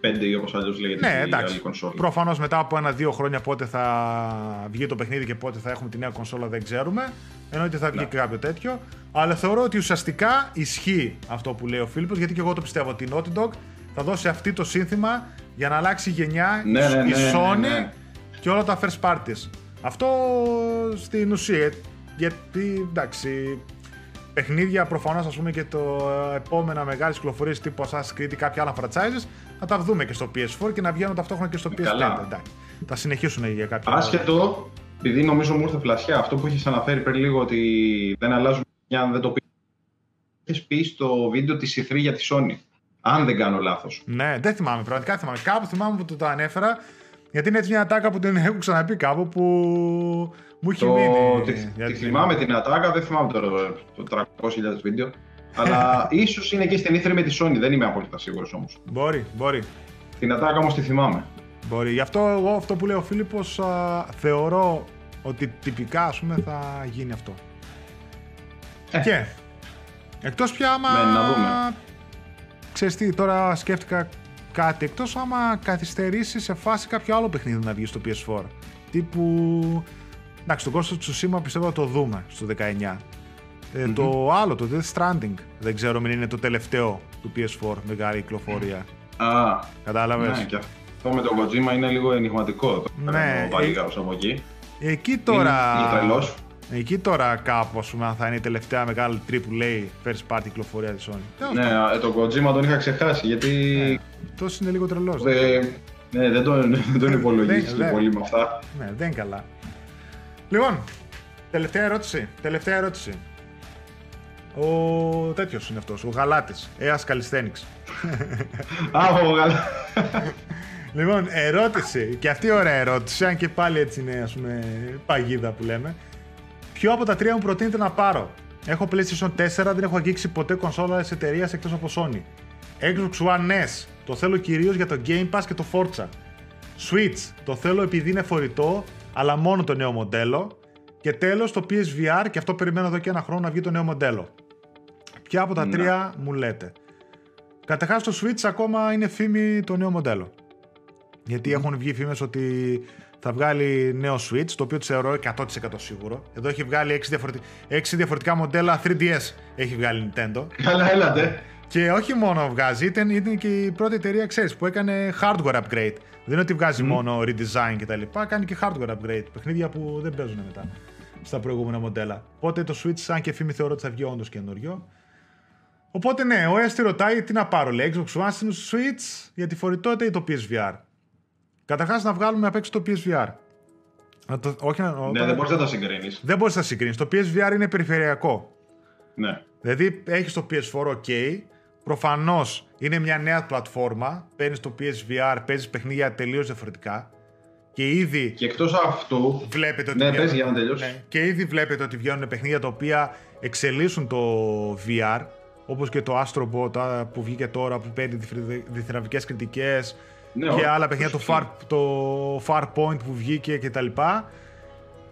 5 ή όπως αλλιώς λέγεται ναι, εντάξει. κονσόλα. Προφανώς μετά από ένα-δύο χρόνια πότε θα βγει το παιχνίδι και πότε θα έχουμε τη νέα κονσόλα δεν ξέρουμε. Εννοείται θα βγει ναι. και κάποιο τέτοιο. Αλλά θεωρώ ότι ουσιαστικά ισχύει αυτό που λέει ο Φίλιππος γιατί και εγώ το πιστεύω ότι η Naughty Dog θα δώσει αυτή το σύνθημα για να αλλάξει γενιά ναι, ναι, η ναι, Sony και όλα τα first parties. Αυτό στην ουσία γιατί εντάξει παιχνίδια προφανώς ας πούμε και το επόμενα μεγάλες κυκλοφορίες τύπου Assassin's Creed ή κάποια άλλα franchises θα τα δούμε και στο PS4 και να βγαίνουν ταυτόχρονα και στο PS5. Εντάξει. Θα συνεχίσουν για κάποια Άσχετο, επειδή νομίζω μου ήρθε φλασιά αυτό που έχει αναφέρει πριν λίγο ότι δεν αλλάζουν μια αν δεν το πεις. Έχεις πει στο βίντεο της E3 για τη Sony. Αν δεν κάνω λάθος. Ναι, δεν θυμάμαι, πραγματικά θυμάμαι. Κάπου θυμάμαι που το, το ανέφερα. Γιατί είναι έτσι μια ατάκα που την έχω ξαναπεί κάπου που μου έχει το... μείνει. Τη, τη θυμάμαι την ατάκα, δεν θυμάμαι τώρα το 300.000 βίντεο. αλλά ίσως είναι και στην ήθρη με τη Sony, δεν είμαι απόλυτα σίγουρος όμως. Μπορεί, μπορεί. Την ατάκα όμως τη θυμάμαι. Μπορεί. Γι' αυτό εγώ αυτό που λέει ο Φίλιππος θεωρώ ότι τυπικά ας πούμε θα γίνει αυτό. Ε. Και εκτός πια άμα... Ναι, να δούμε. Ξέρεις τι, τώρα σκέφτηκα κάτι εκτός άμα καθυστερήσεις σε φάση κάποιο άλλο παιχνίδι να βγει στο PS4. Τύπου... Εντάξει, τον Ghost of Tsushima πιστεύω θα το δούμε στο 19. Ε, Το άλλο, το Death Stranding, δεν ξέρω αν είναι το τελευταίο του PS4 μεγάλη κυκλοφορία. Α, Κατάλαβες; Ναι, και αυτό με τον Kojima είναι λίγο ενηγματικό. Το ναι, ο ε, από εκεί. Εκεί τώρα. Είναι, τρελός. Εκεί τώρα κάπου ας πούμε, θα είναι η τελευταία μεγάλη AAA first party κυκλοφορία της Sony. Ναι, ε, τον Kojima τον είχα ξεχάσει γιατί. Ναι, τόσο είναι λίγο τρελός. ναι, δεν τον, δεν τον υπολογίζεις πολύ με αυτά. Ναι, δεν είναι καλά. Λοιπόν, τελευταία ερώτηση. Τελευταία ερώτηση. Ο τέτοιος είναι αυτός, ο Γαλάτης. Έα Καλισθένηξ. Α, ο Γαλάτη. Λοιπόν, ερώτηση. Και αυτή η ωραία ερώτηση, αν και πάλι έτσι είναι ας πούμε παγίδα που λέμε. Ποιο από τα τρία μου προτείνετε να πάρω; Έχω PlayStation 4, δεν έχω αγγίξει ποτέ κονσόλα της εταιρείας εκτός από Sony. Xbox One S, το θέλω κυρίως για το Game Pass και το Forza. Switch, το θέλω επειδή είναι φορητό, αλλά μόνο το νέο μοντέλο. Και τέλος το PSVR, και αυτό περιμένω εδώ και ένα χρόνο να βγει το νέο μοντέλο. Ποια από τα τρία μου λέτε; Καταρχάς το Switch ακόμα είναι φήμη το νέο μοντέλο. Γιατί έχουν βγει φήμες ότι θα βγάλει νέο Switch, το οποίο το θεωρώ 100% σίγουρο. Εδώ έχει βγάλει 6, διαφορετικά, 6 διαφορετικά μοντέλα 3DS έχει βγάλει Nintendo. Καλά, έλατε. Και όχι μόνο βγάζει, ήταν, ήταν και η πρώτη εταιρεία, ξέρεις, που έκανε hardware upgrade. Δεν είναι ότι βγάζει μόνο redesign κτλ. Κάνει και hardware upgrade. Παιχνίδια που δεν παίζουν μετά στα προηγούμενα μοντέλα. Οπότε το Switch, σαν και φήμη, θεωρώ ότι θα βγει όντως καινούριο. Οπότε ναι, ο Έστη ρωτάει τι να πάρω. Λέει Xbox One Switch για τη φορητότητα ή το PSVR. Καταρχάς να βγάλουμε απ' έξω το PSVR. το, όχι, ναι, δεν μπορείς να το συγκρίνεις. Δεν μπορείς να συγκρίνεις. Το PSVR είναι περιφερειακό. Ναι. Δηλαδή έχεις το PS4 OK. Προφανώς είναι μια νέα πλατφόρμα. Παίρνεις το PSVR, παίζεις παιχνίδια τελείως διαφορετικά. Και ήδη. Και εκτός αυτού. Βλέπετε ότι. Ναι, βγαίνουν... για να τελειώσεις. Ναι, και ήδη βλέπετε ότι βγαίνουν παιχνίδια τα οποία εξελίσσουν το VR. Όπως και το Astro Bot που βγήκε τώρα που παίρνει διθυραβικέ κριτικές ναι, και άλλα παιχνίδια, το Far, το Far Point που βγήκε κτλ.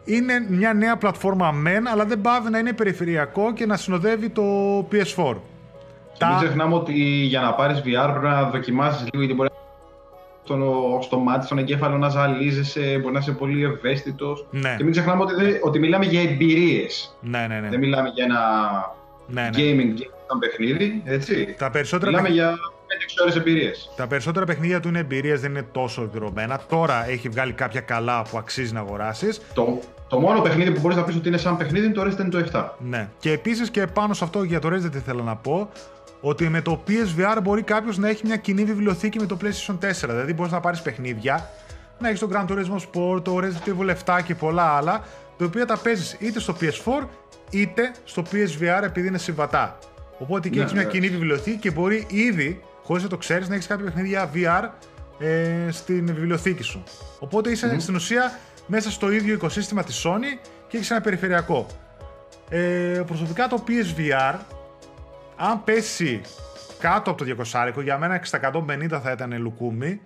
Είναι μια νέα πλατφόρμα μεν, αλλά δεν πάβει να είναι περιφερειακό και να συνοδεύει το PS4. Και μην ξεχνάμε ότι για να πάρεις VR πρέπει να δοκιμάσεις λίγο γιατί μπορεί στο, στο μάτι, στον εγκέφαλο να ζαλίζεσαι, μπορεί να είσαι πολύ ευαίσθητος. Ναι. Και μην ξεχνάμε ότι, ότι μιλάμε για εμπειρίες. Ναι, ναι, ναι. Δεν μιλάμε για ένα ναι, ναι. gaming, gaming παιχνίδι. Έτσι. Τα περισσότερα μιλάμε για 5-6 ώρε εμπειρίες. Τα περισσότερα παιχνίδια του είναι εμπειρίες, δεν είναι τόσο εκδρομένα. Τώρα έχει βγάλει κάποια καλά που αξίζει να αγοράσεις. Το, το μόνο παιχνίδι που μπορείς να πεις ότι είναι σαν παιχνίδι είναι το Resident Evil 7. Ναι. Και επίσης και πάνω σε αυτό για το Resident θέλω να πω ότι με το PSVR μπορεί κάποιος να έχει μια κοινή βιβλιοθήκη με το PlayStation 4. Δηλαδή μπορείς να πάρεις παιχνίδια, να έχεις το Gran Turismo Sport, το Resident Evil 7 και πολλά άλλα, τα οποία τα παίζεις είτε στο PS4 είτε στο PSVR επειδή είναι συμβατά. Οπότε και ναι, έχεις μια ναι. κοινή βιβλιοθήκη και μπορεί ήδη χωρίς να το ξέρεις, να έχεις κάποια παιχνίδια VR ε, στην βιβλιοθήκη σου. Οπότε είσαι στην ουσία μέσα στο ίδιο οικοσύστημα της Sony και έχεις ένα περιφερειακό. Ε, προσωπικά το PSVR, αν πέσει κάτω από το 200, για μένα στα 150 θα ήταν λουκούμι.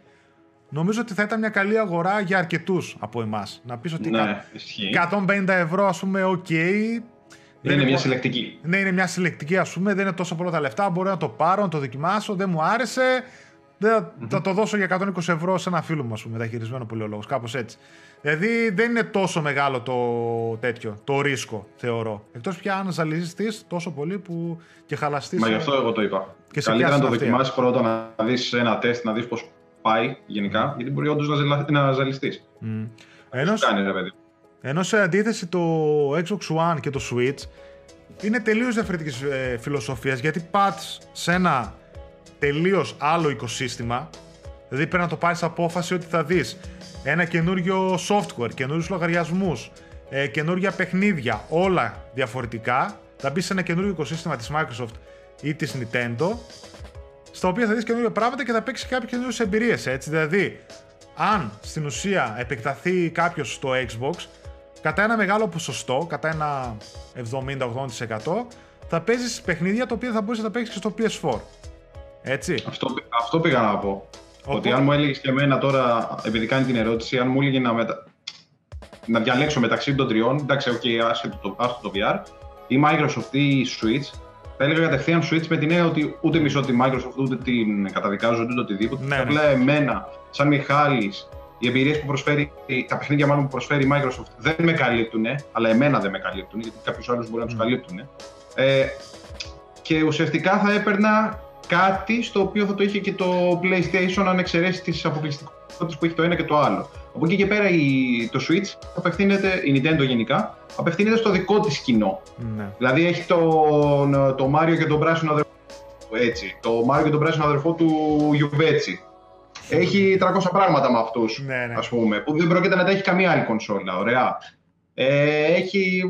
Νομίζω ότι θα ήταν μια καλή αγορά για αρκετούς από εμάς. Να πεις ότι ναι, 150 ευρώ, ας πούμε, OK, δεν είναι μια συλλεκτική. Ναι, είναι μια συλλεκτική, ας πούμε. Δεν είναι τόσο πολλά τα λεφτά. Μπορώ να το πάρω, να το δοκιμάσω. Δεν μου άρεσε. θα το δώσω για 120 ευρώ σε ένα φίλο μου, ας πούμε, μεταχειρισμένο λόγος. Κάπως έτσι. Δηλαδή δεν είναι τόσο μεγάλο το τέτοιο, το ρίσκο, θεωρώ. Εκτός πια αν ζαλιστεί τόσο πολύ που και χαλαστείς. Μα γι' αυτό εγώ το είπα. Και Καλύτερα να το δοκιμάσεις πρώτα να δεις ένα τεστ, να δεις πώς πάει γενικά, mm. γιατί μπορεί όντως να, να ζαλιστείς. Mm. Ενώ, κάνει, ρε παιδί. Ενώ σε αντίθεση το Xbox One και το Switch είναι τελείως διαφορετική ε, φιλοσοφία γιατί πα σε ένα τελείως άλλο οικοσύστημα. Δηλαδή πρέπει να το πάρεις απόφαση ότι θα δεις ένα καινούριο software, καινούριους λογαριασμούς, ε, καινούργια παιχνίδια, όλα διαφορετικά. Θα μπεις σε ένα καινούριο οικοσύστημα της Microsoft ή της Nintendo, στα οποία θα δεις καινούργια πράγματα και θα παίξεις κάποιες καινούριες εμπειρίες. Έτσι, δηλαδή, αν στην ουσία επεκταθεί κάποιος στο Xbox, κατά ένα μεγάλο ποσοστό, κατά ένα 70-80%, θα παίζεις παιχνίδια τα οποία θα μπορείς να τα παίξεις και στο PS4. Έτσι. Αυτό, αυτό πήγα να πω. Ότι αν μου έλεγες και εμένα τώρα, επειδή κάνει την ερώτηση, αν μου έλεγε να, μετα... να διαλέξω μεταξύ των τριών, εντάξει, OK, άσχετο το, άσχετο το VR, ή Microsoft ή Switch, θα έλεγα κατευθείαν Switch με την έννοια ότι ούτε μισό τη Microsoft ούτε την καταδικάζω ούτε οτιδήποτε. Ναι. Απλά εμένα, σαν Μιχάλης, οι εμπειρίες που προσφέρει, τα παιχνίδια μάλλον που προσφέρει η Microsoft δεν με καλύπτουν, αλλά εμένα δεν με καλύπτουν, γιατί κάποιους άλλους μπορεί να τους καλύπτουν. Ε, και ουσιαστικά θα έπαιρνα κάτι στο οποίο θα το είχε και το PlayStation αν εξαιρέσεις τις αποκλειστικότητες που έχει το ένα και το άλλο. Από εκεί και πέρα η, το Switch απευθύνεται, η Nintendo γενικά, απευθύνεται στο δικό της κοινό. Ναι. Δηλαδή έχει τον, το Mario και τον πράσινο αδερφό έτσι, το Mario και τον πράσινο αδερφό του Γιουβέτσι. Έχει 300 πράγματα με αυτούς, ναι, ναι. ας πούμε, που δεν πρόκειται να τα έχει καμία άλλη κονσόλα, ωραία. Ε, έχει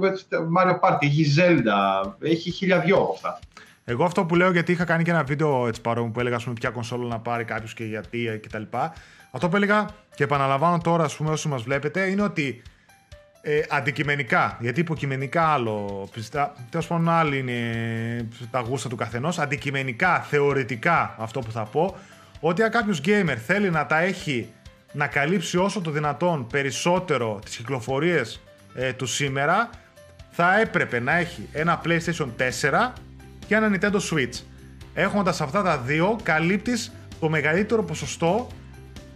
Mario Party, έχει Zelda, έχει χίλια δυο από αυτά. Εγώ αυτό που λέω, γιατί είχα κάνει και ένα βίντεο έτσι παρόμοιο που έλεγα πούμε, ποια κονσόλα να πάρει κάποιος και γιατί κτλ. Αυτό που έλεγα και επαναλαμβάνω τώρα, ας πούμε, όσοι μας βλέπετε, είναι ότι ε, αντικειμενικά, γιατί υποκειμενικά άλλο, τέλος πάντων άλλοι είναι τα γούστα του καθενός, αντικειμενικά, θεωρητικά αυτό που θα πω, ότι αν κάποιος gamer θέλει να τα έχει να καλύψει όσο το δυνατόν περισσότερο τις κυκλοφορίες ε, του σήμερα, θα έπρεπε να έχει ένα PlayStation 4 και ένα Nintendo Switch. Έχοντας αυτά τα δύο, καλύπτεις το μεγαλύτερο ποσοστό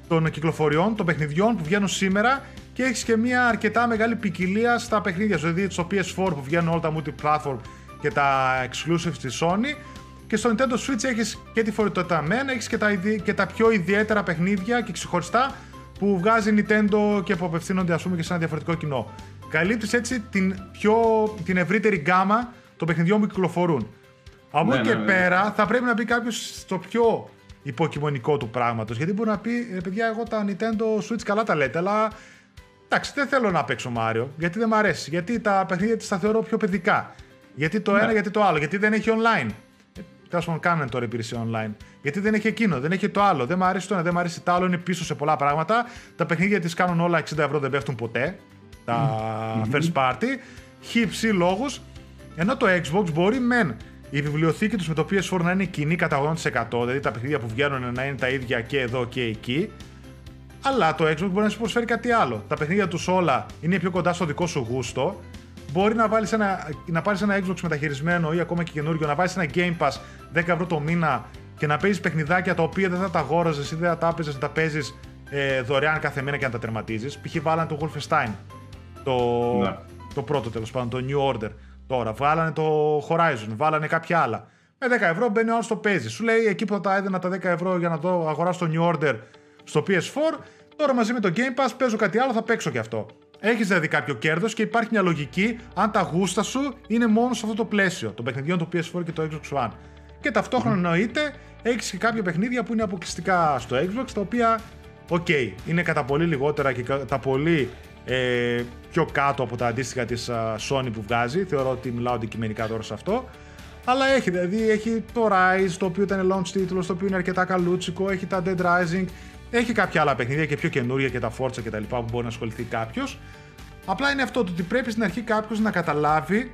των κυκλοφοριών, των παιχνιδιών που βγαίνουν σήμερα και έχεις και μια αρκετά μεγάλη ποικιλία στα παιχνίδια. Δηλαδή στο PS4 που βγαίνουν όλα τα multi-platform και τα exclusives της Sony. Και στο Nintendo Switch έχεις και τη φορητότητα μεν, έχεις και, τα, και τα πιο ιδιαίτερα παιχνίδια και ξεχωριστά που βγάζει Nintendo και που απευθύνονται ας πούμε και σε ένα διαφορετικό κοινό. Καλύπτεις έτσι την, πιο, την ευρύτερη γκάμα των παιχνιδιών που κυκλοφορούν. Από εκεί ναι, και ναι, ναι. πέρα θα πρέπει να μπει κάποιος στο πιο υποκειμονικό του πράγματος. Γιατί μπορεί να πει, ρε παιδιά, εγώ τα Nintendo Switch καλά τα λέτε, αλλά εντάξει, δεν θέλω να παίξω Mario, γιατί δεν μου αρέσει. Γιατί τα παιχνίδια της τα θεωρώ πιο παιδικά. Γιατί το ένα, γιατί το άλλο. Γιατί δεν έχει online. Ε, Τέλος πάντων, κάνουν τώρα υπηρεσία online. Γιατί δεν έχει εκείνο, δεν έχει το άλλο. Δεν μου αρέσει το ένα, δεν μου αρέσει το άλλο. Είναι πίσω σε πολλά πράγματα. Τα παιχνίδια της κάνουν όλα 60 ευρώ, δεν πέφτουν ποτέ. Τα first party. Χύψη λόγους. Ενώ το Xbox μπορεί μεν η βιβλιοθήκη τους με το PS4 να είναι κοινή κατά 80%, δηλαδή τα παιχνίδια που βγαίνουν να είναι τα ίδια και εδώ και εκεί. Αλλά το Xbox μπορεί να σου προσφέρει κάτι άλλο. Τα παιχνίδια τους όλα είναι πιο κοντά στο δικό σου γούστο. Μπορεί να, βάλεις ένα, να πάρεις ένα Xbox μεταχειρισμένο ή ακόμα και καινούριο, να βάλει ένα Game Pass 10 ευρώ το μήνα και να παίζεις παιχνιδάκια τα οποία δεν θα τα αγόραζες ή δεν θα τα έπαιζες να τα παίζεις ε, δωρεάν κάθε μήνα και να τα τερματίζεις. Π.χ. βάλανε το Wolfenstein. Το, ναι. το πρώτο τέλος πάντων, το New Order. Τώρα βγάλανε το Horizon, βάλανε κάποια άλλα. Με 10 ευρώ μπαίνει ο άλλος στο παίζει. Σου λέει εκεί που θα τα έδινα τα 10 ευρώ για να το αγοράσω το New Order στο PS4, τώρα μαζί με το Game Pass παίζω κάτι άλλο, θα παίξω και αυτό. Έχεις δηλαδή κάποιο κέρδος και υπάρχει μια λογική αν τα γούστα σου είναι μόνο σε αυτό το πλαίσιο των παιχνιδιών του PS4 και το Xbox One. Και ταυτόχρονα εννοείται έχεις και κάποια παιχνίδια που είναι αποκλειστικά στο Xbox τα οποία, οκ, είναι κατά πολύ λιγότερα και κατά πολύ ε, πιο κάτω από τα αντίστοιχα της Sony που βγάζει. Θεωρώ ότι μιλάω αντικειμενικά τώρα σε αυτό. Αλλά έχει, δηλαδή έχει το Ryse, το οποίο ήταν launch τίτλος, το οποίο είναι αρκετά καλούτσικο, έχει τα Dead Rising, έχει κάποια άλλα παιχνίδια και πιο καινούργια και τα Forza και τα λοιπά που μπορεί να ασχοληθεί κάποιος. Απλά είναι αυτό το ότι πρέπει στην αρχή κάποιος να καταλάβει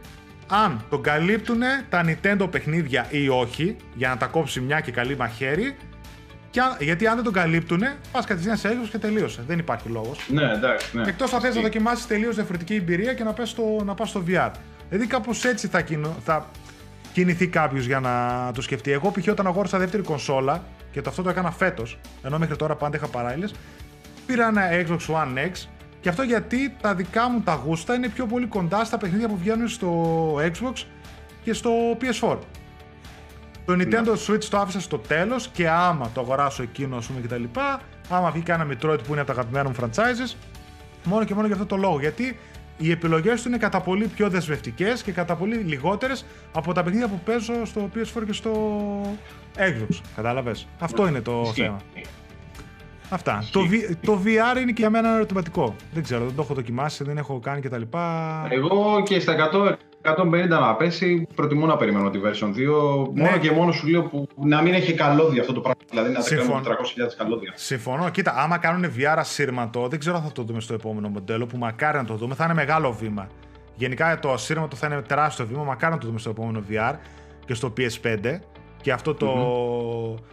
αν τον καλύπτουν τα Nintendo παιχνίδια ή όχι, για να τα κόψει μια και καλή μαχαίρι, και γιατί αν δεν τον καλύπτουν, πας κατευθείαν σε Xbox και τελείωσε. Δεν υπάρχει λόγος. Ναι, εντάξει. Ναι. Εκτός αν θες να δοκιμάσεις τελείως διαφορετική εμπειρία και να, πας στο, να πας στο VR. Δηλαδή κάπως έτσι θα, κινο, θα κινηθεί κάποιος για να το σκεφτεί. Εγώ π.χ. όταν αγόρασα δεύτερη κονσόλα, και το αυτό το έκανα φέτος, ενώ μέχρι τώρα πάντα είχα παράλληλες. Πήρα ένα Xbox One X και αυτό γιατί τα δικά μου τα γούστα είναι πιο πολύ κοντά στα παιχνίδια που βγαίνουν στο Xbox και στο PS4. Το Nintendo ναι. Switch το άφησα στο τέλος και άμα το αγοράσω εκείνο, ας πούμε κτλ. Άμα βγει κανένα Metroid που είναι από τα αγαπημένα μου franchises, μόνο και μόνο για αυτό το λόγο. Γιατί οι επιλογές του είναι κατά πολύ πιο δεσμευτικές και κατά πολύ λιγότερες από τα παιχνίδια που παίζω στο PS4 και στο Xbox. Κατάλαβες; Αυτό είναι το θέμα. Αυτά. Το, το VR είναι και για μένα ερωτηματικό. Δεν ξέρω, δεν το έχω δοκιμάσει, δεν έχω κάνει κτλ. Εγώ και στα 100 150 να πέσει, προτιμώ να περιμένω τη version 2. Ναι. Μόνο και μόνο σου λέω που να μην έχει καλώδια αυτό το πράγμα. Δηλαδή να Συμφων... 400.000 καλώδια. Συμφωνώ. Κοίτα, άμα κάνουν VR ασύρματο, δεν ξέρω αν θα το δούμε στο επόμενο μοντέλο που μακάρι να το δούμε, θα είναι μεγάλο βήμα. Γενικά το ασύρματο θα είναι τεράστιο βήμα, μακάρι να το δούμε στο επόμενο VR και στο PS5. Και αυτό το. Mm-hmm.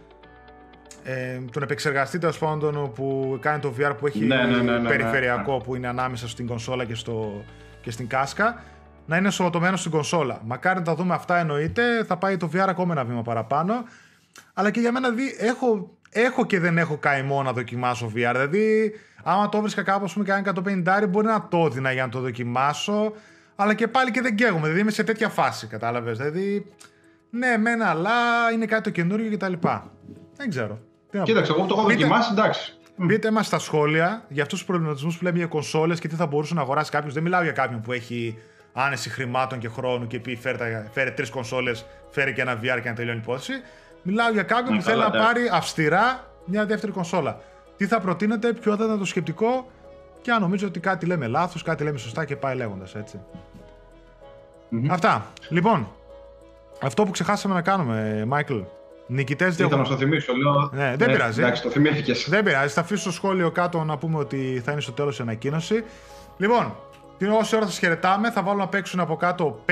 Ε, τον επεξεργαστή τέλο πάντων που κάνει το VR που έχει ναι, ναι, ναι, ναι περιφερειακό που είναι ανάμεσα στην κονσόλα και, στο, και στην κάσκα να είναι σωματωμένο στην κονσόλα. Μακάρι να τα δούμε αυτά εννοείται, θα πάει το VR ακόμα ένα βήμα παραπάνω. Αλλά και για μένα δει, έχω, έχω και δεν έχω καημό να δοκιμάσω VR. Δηλαδή, άμα το βρίσκα κάπου πούμε, και αν 150 μπορεί να το έδινα για να το δοκιμάσω. Αλλά και πάλι και δεν καίγομαι. Δηλαδή είμαι σε τέτοια φάση, κατάλαβες. Δηλαδή, ναι, μένα, αλλά είναι κάτι το καινούριο κτλ. Δεν ξέρω. Κοίταξε, εγώ το έχω δοκιμάσει, εντάξει. Μπείτε μας στα σχόλια για αυτούς τους προβληματισμούς που λέμε για κονσόλες και τι θα μπορούσε να αγοράσει κάποιος. Δεν μιλάω για κάποιον που έχει άνεση χρημάτων και χρόνου και πει φέρε, φέρε τρεις κονσόλες, φέρε και ένα VR και να τελειώνει η υπόθεση. Μιλάω για κάποιον που θέλει να πάρει αυστηρά μια δεύτερη κονσόλα. Τι θα προτείνετε, ποιο θα ήταν το σκεπτικό; Και αν νομίζω ότι κάτι λέμε λάθος, κάτι λέμε σωστά και πάει λέγοντας έτσι. Αυτά. Λοιπόν, αυτό που ξεχάσαμε να κάνουμε, Μάικλ. Νικητές δεν Ήθελα να το θυμίσω, λέω. Ναι, δεν ναι, πειράζει. Εντάξει, το θυμήθηκες. Δεν πειράζει. Θα αφήσω στο σχόλιο κάτω να πούμε ότι θα είναι στο τέλος η ανακοίνωση. Λοιπόν, την όση ώρα σας χαιρετάμε, θα βάλω να παίξουν από κάτω 5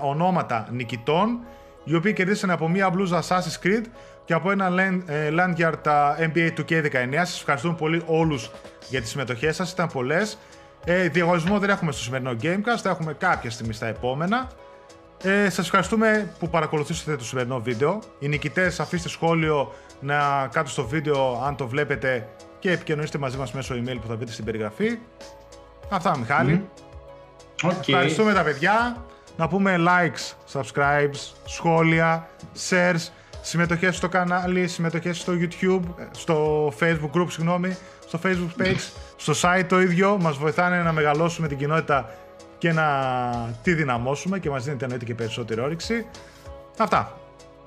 ονόματα νικητών, οι οποίοι κερδίσαν από μία μπλούζα Assassin's Creed και από ένα ε, Lanyard NBA 2K19. Σας ευχαριστούμε πολύ όλους για τις συμμετοχές σας, ήταν πολλές. Ε, διαγωνισμό δεν έχουμε στο σημερινό Gamecast, θα έχουμε κάποια στιγμή στα επόμενα. Ε, Σας ευχαριστούμε που παρακολουθήσατε το σημερινό βίντεο. Οι νικητές, αφήστε σχόλιο να κάτω στο βίντεο αν το βλέπετε και επικοινωνήστε μαζί μας μέσω email που θα βρείτε στην περιγραφή. Αυτά, Μιχάλη. Okay. Ευχαριστούμε τα παιδιά. Να πούμε likes, subscribes, σχόλια, shares, συμμετοχές στο κανάλι, συμμετοχές στο YouTube, στο Facebook group, συγγνώμη, στο Facebook page, στο site το ίδιο. Μας βοηθάνε να μεγαλώσουμε την κοινότητα και να τη δυναμώσουμε και μας δίνεται εννοείται και περισσότερη όρεξη. Αυτά.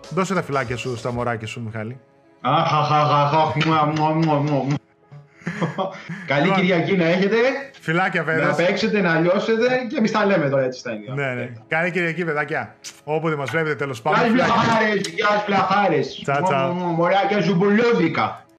Δώσε τα φυλάκια σου στα μωράκια σου, Μιχάλη. Καλή Κυριακή να έχετε. Φιλάκια, βέβαια. Να παίξετε, να λιώσετε και εμείς τα λέμε τώρα έτσι στα ίδια. Ναι, ναι. Καλή Κυριακή, παιδάκια. Όποτε μας βλέπετε, τέλος πάντων. Γεια σας, πλαχάρε. Γεια σα, πλαχάρε. Μωράκια ζουμπουλούδικα.